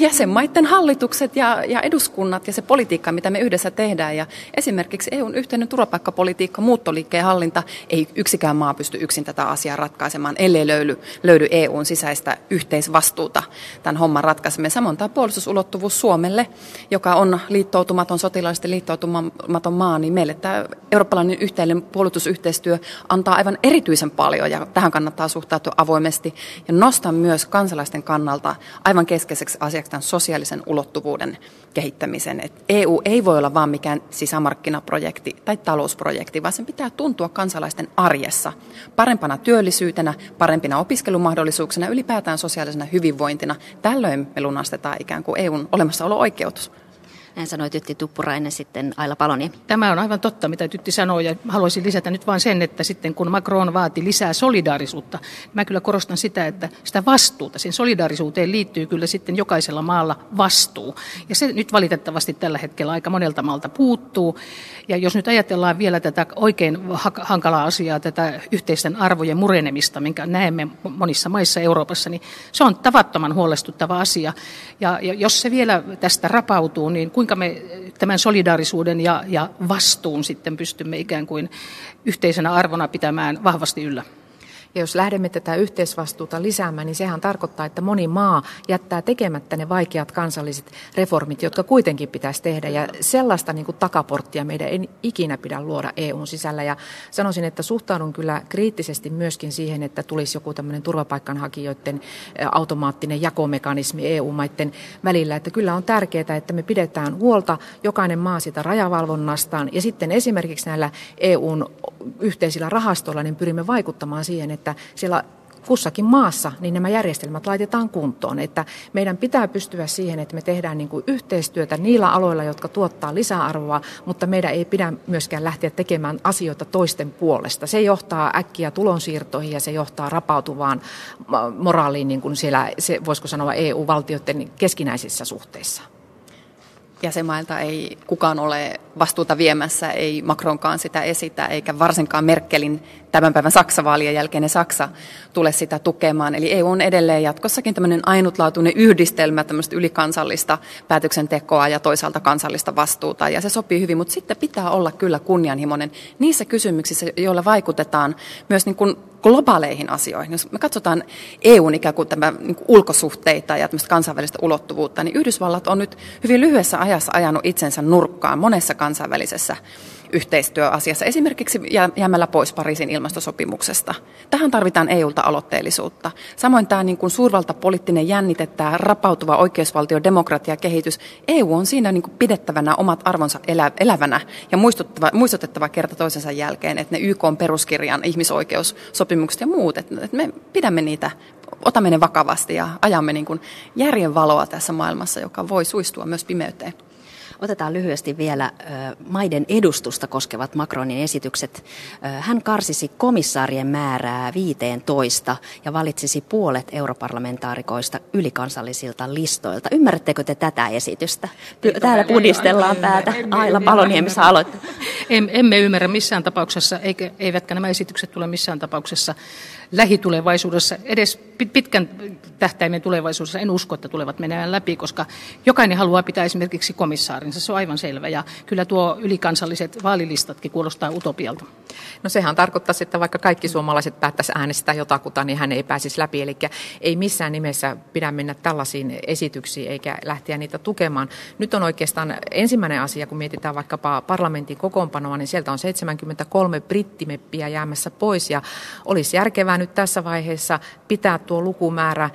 jäsenmaiden hallitukset ja, ja eduskunnat ja se politiikka, mitä me yhdessä tehdään. Ja esimerkiksi EUn yhteinen turvapaikkapolitiikka, muuttoliikkeen hallinta, ei yksikään maa pysty yksin tätä asiaa ratkaisemaan, ellei löydy, löydy EUn sisäistä yhteisvastuuta tämän homman ratkaiseminen. Samoin tämä puolustusulottuvuus Suomelle, joka on liittoutumaton, sotilaallisesti liittoutumaton maa, niin meille tämä eurooppalainen yhteinen puolustusyhteistyö antaa aivan erityisen paljon ja tähän kannattaa suhtautua avoimesti ja nostaa myös kansalaisten kannalta aivan keskeiseksi asiaksi tämän sosiaalisen ulottuvuuden kehittämisen. Et EU ei voi olla vain mikään sisämarkkinaprojekti tai talousprojekti, vaan sen pitää tuntua kansalaisten arjessa parempana työllisyytenä, parempina opiskelumahdollisuuksina, ylipäätään sosiaalisena hyvinvointina. Tällöin me lunastetaan ikään kuin EUn olemassaolo-oikeutus.
Näin sanoi Tytti Tuppurainen sitten Aila Paloni.
Tämä on aivan totta, mitä Tytti sanoi, ja haluaisin lisätä nyt vain sen, että sitten kun Macron vaati lisää solidaarisuutta, mä kyllä korostan sitä, että sitä vastuuta, sen solidaarisuuteen liittyy kyllä sitten jokaisella maalla vastuu. Ja se nyt valitettavasti tällä hetkellä aika monelta maalta puuttuu. Ja jos nyt ajatellaan vielä tätä oikein hankalaa asiaa, tätä yhteisten arvojen murenemista, minkä näemme monissa maissa Euroopassa, niin se on tavattoman huolestuttava asia. Ja, jos se vielä tästä rapautuu, niin kuinka me tämän solidaarisuuden ja, ja vastuun sitten pystymme ikään kuin yhteisenä arvona pitämään vahvasti yllä.
Ja jos lähdemme tätä yhteisvastuuta lisäämään, niin sehän tarkoittaa, että moni maa jättää tekemättä ne vaikeat kansalliset reformit, jotka kuitenkin pitäisi tehdä. Ja sellaista niin kuin takaporttia meidän ei ikinä pidä luoda EUn sisällä. Ja sanoisin, että suhtaudun kyllä kriittisesti myöskin siihen, että tulisi joku tämmöinen turvapaikanhakijoiden automaattinen jakomekanismi EU-maiden välillä. Että kyllä on tärkeää, että me pidetään huolta jokainen maa sitä rajavalvonnastaan. Ja sitten esimerkiksi näillä EUn yhteisillä rahastoilla niin pyrimme vaikuttamaan siihen, että siellä kussakin maassa niin nämä järjestelmät laitetaan kuntoon. Että meidän pitää pystyä siihen, että me tehdään niin kuin yhteistyötä niillä aloilla, jotka tuottaa lisäarvoa, mutta meidän ei pidä myöskään lähteä tekemään asioita toisten puolesta. Se johtaa äkkiä tulonsiirtoihin ja se johtaa rapautuvaan moraaliin niin kuin siellä, se, voisiko sanoa EU-valtioiden keskinäisissä suhteissa.
jäsenmailta ei kukaan ole vastuuta viemässä, ei Macronkaan sitä esitä, eikä varsinkaan Merkelin tämän päivän Saksa-vaalien jälkeinen Saksa tule sitä tukemaan. Eli EU on edelleen jatkossakin tämmöinen ainutlaatuinen yhdistelmä tämmöistä ylikansallista päätöksentekoa ja toisaalta kansallista vastuuta, ja se sopii hyvin, mutta sitten pitää olla kyllä kunnianhimoinen niissä kysymyksissä, joilla vaikutetaan myös niin kuin globaaleihin asioihin. Jos me katsotaan EUn ikään kuin, tämä, niin kuin ulkosuhteita ja kansainvälistä ulottuvuutta, niin Yhdysvallat on nyt hyvin lyhyessä ajassa ajanut itsensä nurkkaan monessa kansainvälisessä yhteistyöasiassa, esimerkiksi jäämällä pois Pariisin ilmastosopimuksesta. Tähän tarvitaan EUlta aloitteellisuutta. Samoin tämä niin kuin suurvaltapoliittinen jännite, tämä rapautuva oikeusvaltio, demokratia, kehitys. EU on siinä niin kuin pidettävänä omat arvonsa elä, elävänä ja muistuttava, muistutettava kerta toisensa jälkeen, että ne YK on peruskirjan ihmisoikeussopimukset ja muut, että me pidämme niitä otamme ne vakavasti ja ajamme niin kuin järjen valoa tässä maailmassa, joka voi suistua myös pimeyteen.
Otetaan lyhyesti vielä maiden edustusta koskevat Macronin esitykset. Hän karsisi komissaarien määrää 15 ja valitsisi puolet europarlamentaarikoista ylikansallisilta listoilta. Ymmärrättekö te tätä esitystä? Täällä pudistellaan päätä. Aila Paloniemi saa aloittaa.
Emme ymmärrä missään tapauksessa, eivätkä nämä esitykset tule missään tapauksessa lähitulevaisuudessa, edes pitkän tähtäimen tulevaisuudessa, en usko, että tulevat menemään läpi, koska jokainen haluaa pitää esimerkiksi komissaarinsa, se on aivan selvä. Ja kyllä tuo ylikansalliset vaalilistatkin kuulostaa utopialta.
No sehän tarkoittaa, että vaikka kaikki suomalaiset päättäisi äänestää jotakuta, niin hän ei pääsisi läpi. Eli ei missään nimessä pidä mennä tällaisiin esityksiin eikä lähteä niitä tukemaan. Nyt on oikeastaan ensimmäinen asia, kun mietitään vaikkapa parlamentin kokoonpanoa, niin sieltä on 73 brittimeppiä jäämässä pois ja olisi järkevää nyt tässä vaiheessa pitää tuo lukumäärä äh,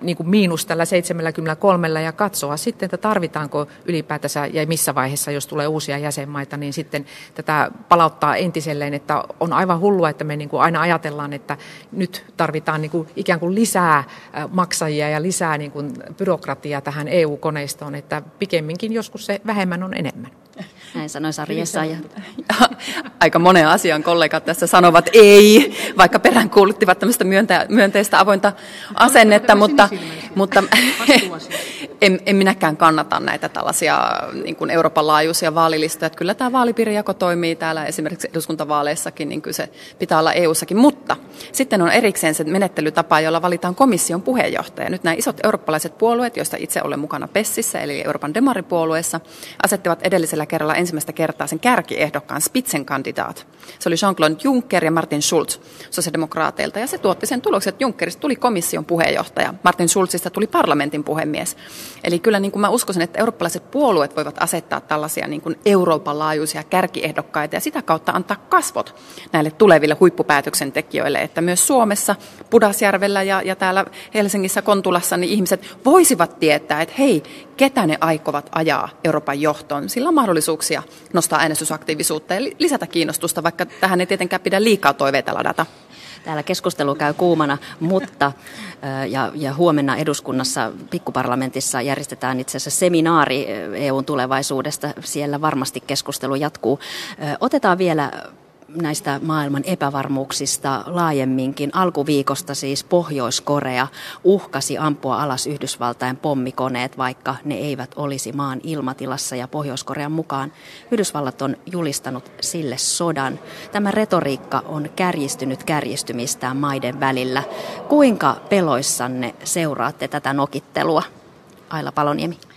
niin kuin miinus tällä 73 ja katsoa sitten, että tarvitaanko ylipäätänsä ja missä vaiheessa, jos tulee uusia jäsenmaita, niin sitten tätä palauttaa entiselleen, että on aivan hullua, että me niin kuin aina ajatellaan, että nyt tarvitaan niin kuin ikään kuin lisää maksajia ja lisää niin kuin byrokratiaa tähän EU-koneistoon, että pikemminkin joskus se vähemmän on enemmän.
Näin sanoi Sari Essaja.
Aika monen asian kollegat tässä sanovat ei, vaikka peräänkuuluttivat tämmöistä myönteistä avointa asennetta, mutta, mutta en, en minäkään kannata näitä tällaisia niin kuin Euroopan laajuisia vaalilistoja. Että kyllä tämä vaalipiirijako toimii täällä esimerkiksi eduskuntavaaleissakin, niin kyllä se pitää olla EU-sakin. Mutta sitten on erikseen se menettelytapa, jolla valitaan komission puheenjohtaja. Nyt nämä isot eurooppalaiset puolueet, joista itse olen mukana PESSissä, eli Euroopan demaripuolueessa, asettivat edellisellä kerralla ensimmäistä kertaa sen kärkiehdokkaan Spitzenkandidaat. Se oli Jean-Claude Juncker ja Martin Schulz sosiaalidemokraateilta, ja se tuotti sen tuloksen, että Junckerista tuli komission puheenjohtaja, Martin Schulzista tuli parlamentin puhemies. Eli kyllä niin kuin mä uskoisin, että eurooppalaiset puolueet voivat asettaa tällaisia niin kuin Euroopan laajuisia kärkiehdokkaita ja sitä kautta antaa kasvot näille tuleville huippupäätöksentekijöille, että myös Suomessa, Pudasjärvellä ja, ja täällä Helsingissä, Kontulassa, niin ihmiset voisivat tietää, että hei, ketä ne aikovat ajaa Euroopan johtoon. Sillä on mahdollisuuksia nostaa äänestysaktiivisuutta ja lisätä kiinnostusta, vaikka tähän ei tietenkään pidä liikaa toiveita ladata.
Täällä keskustelu käy kuumana, mutta ja, ja huomenna eduskunnassa pikkuparlamentissa järjestetään itse asiassa seminaari EUn tulevaisuudesta. Siellä varmasti keskustelu jatkuu. Otetaan vielä näistä maailman epävarmuuksista laajemminkin. Alkuviikosta siis Pohjois-Korea uhkasi ampua alas Yhdysvaltain pommikoneet, vaikka ne eivät olisi maan ilmatilassa. Ja Pohjois-Korean mukaan Yhdysvallat on julistanut sille sodan. Tämä retoriikka on kärjistynyt kärjistymistään maiden välillä. Kuinka peloissanne seuraatte tätä nokittelua? Aila Paloniemi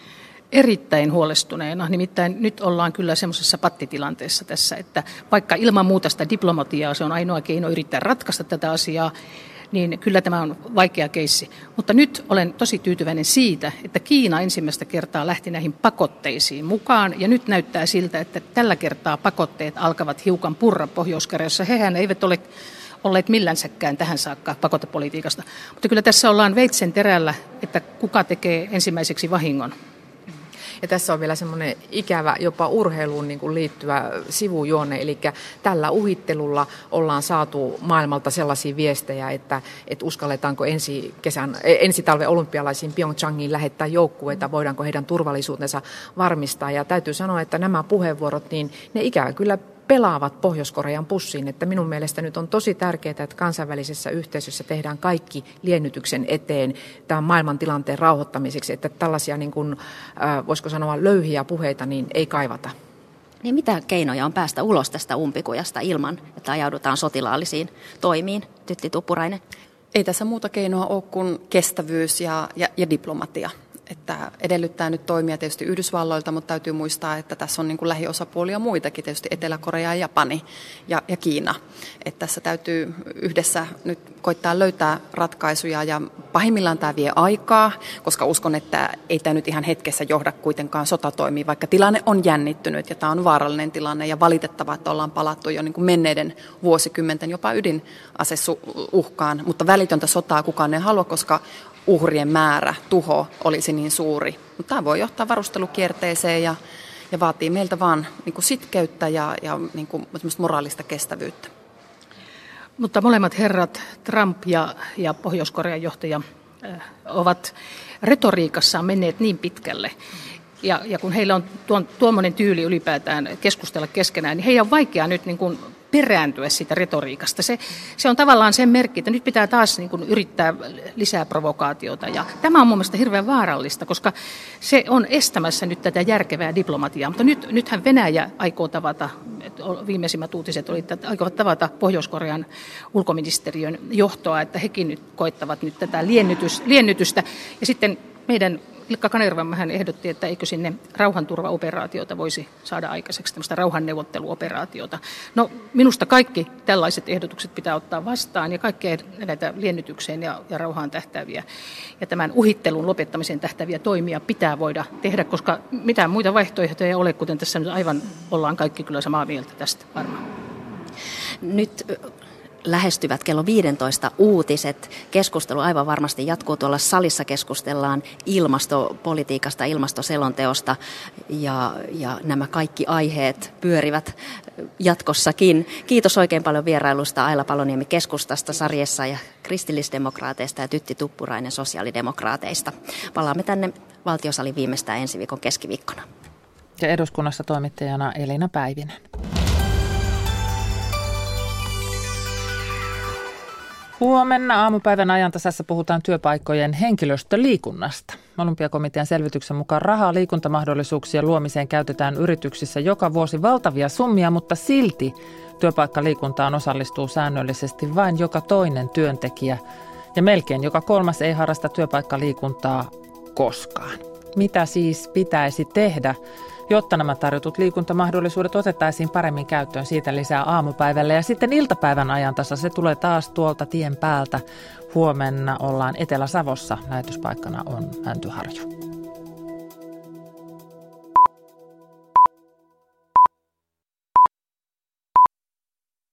erittäin huolestuneena. Nimittäin nyt ollaan kyllä semmoisessa pattitilanteessa tässä, että vaikka ilman muuta sitä diplomatiaa se on ainoa keino yrittää ratkaista tätä asiaa, niin kyllä tämä on vaikea keissi. Mutta nyt olen tosi tyytyväinen siitä, että Kiina ensimmäistä kertaa lähti näihin pakotteisiin mukaan. Ja nyt näyttää siltä, että tällä kertaa pakotteet alkavat hiukan purra Pohjois-Koreassa. Hehän eivät ole olleet millänsäkään tähän saakka pakotepolitiikasta. Mutta kyllä tässä ollaan veitsen terällä, että kuka tekee ensimmäiseksi vahingon.
Ja tässä on vielä semmoinen ikävä jopa urheiluun niin kuin liittyvä sivujuonne, eli tällä uhittelulla ollaan saatu maailmalta sellaisia viestejä, että, että uskalletaanko ensi, kesän, ensi talven olympialaisiin Pyeongchangiin lähettää joukkueita, voidaanko heidän turvallisuutensa varmistaa. Ja täytyy sanoa, että nämä puheenvuorot, niin ne ikävä kyllä pelaavat Pohjois-Korean pussiin. Että minun mielestä nyt on tosi tärkeää, että kansainvälisessä yhteisössä tehdään kaikki liennytyksen eteen tämän maailman tilanteen rauhoittamiseksi, että tällaisia niin kuin, voisiko sanoa löyhiä puheita niin ei kaivata.
Niin mitä keinoja on päästä ulos tästä umpikujasta ilman, että ajaudutaan sotilaallisiin toimiin, Tytti Tuppurainen?
Ei tässä muuta keinoa ole kuin kestävyys ja, ja, ja diplomatia että edellyttää nyt toimia tietysti Yhdysvalloilta, mutta täytyy muistaa, että tässä on niin kuin lähiosapuolia muitakin, tietysti Etelä-Korea ja Japani ja, ja Kiina. Että tässä täytyy yhdessä nyt koittaa löytää ratkaisuja ja pahimmillaan tämä vie aikaa, koska uskon, että ei tämä nyt ihan hetkessä johda kuitenkaan sotatoimiin, vaikka tilanne on jännittynyt ja tämä on vaarallinen tilanne ja valitettavaa, että ollaan palattu jo niin kuin menneiden vuosikymmenten jopa ydinaseuhkaan, mutta välitöntä sotaa kukaan ei halua, koska uhrien määrä, tuho olisi niin suuri. Mutta tämä voi johtaa varustelukierteeseen ja, ja vaatii meiltä vaan niin kuin sitkeyttä ja, ja niin kuin moraalista kestävyyttä.
Mutta molemmat herrat, Trump ja, ja Pohjois-Korean johtaja, äh, ovat retoriikassaan menneet niin pitkälle, ja, ja kun heillä on tuon, tuommoinen tyyli ylipäätään keskustella keskenään, niin heidän on vaikea nyt niin kuin perääntyä siitä retoriikasta. Se, se on tavallaan sen merkki, että nyt pitää taas niin kuin yrittää lisää provokaatiota. Ja tämä on mun mielestä hirveän vaarallista, koska se on estämässä nyt tätä järkevää diplomatiaa. Mutta nyt, nythän Venäjä aikoo tavata, viimeisimmät uutiset oli, että aikovat tavata Pohjois-Korean ulkoministeriön johtoa, että hekin nyt koittavat nyt tätä liennytys, liennytystä. Ja sitten meidän Ilkka Kanervamähän ehdotti, että eikö sinne rauhanturvaoperaatiota voisi saada aikaiseksi, tämmöistä rauhanneuvotteluoperaatiota. No minusta kaikki tällaiset ehdotukset pitää ottaa vastaan ja kaikkea näitä liennytykseen ja, ja rauhaan tähtäviä ja tämän uhittelun lopettamisen tähtäviä toimia pitää voida tehdä, koska mitään muita vaihtoehtoja ei ole, kuten tässä nyt aivan ollaan kaikki kyllä samaa mieltä tästä varmaan.
Nyt lähestyvät kello 15 uutiset. Keskustelu aivan varmasti jatkuu tuolla salissa. Keskustellaan ilmastopolitiikasta, ilmastoselonteosta ja, ja nämä kaikki aiheet pyörivät jatkossakin. Kiitos oikein paljon vierailusta Aila Paloniemi keskustasta, sarjessa ja kristillisdemokraateista ja Tytti Tuppurainen sosiaalidemokraateista. Palaamme tänne valtiosalin viimeistään ensi viikon keskiviikkona.
Ja eduskunnassa toimittajana Elina Päivinen. Huomenna aamupäivän ajantasassa puhutaan työpaikkojen henkilöstöliikunnasta. Olympiakomitean selvityksen mukaan rahaa liikuntamahdollisuuksien luomiseen käytetään yrityksissä joka vuosi valtavia summia, mutta silti työpaikkaliikuntaan osallistuu säännöllisesti vain joka toinen työntekijä ja melkein joka kolmas ei harrasta työpaikkaliikuntaa koskaan. Mitä siis pitäisi tehdä, jotta nämä tarjotut liikuntamahdollisuudet otettaisiin paremmin käyttöön. Siitä lisää aamupäivällä ja sitten iltapäivän ajantasa. Se tulee taas tuolta tien päältä. Huomenna ollaan Etelä-Savossa. Lähetyspaikkana on Mäntyharju.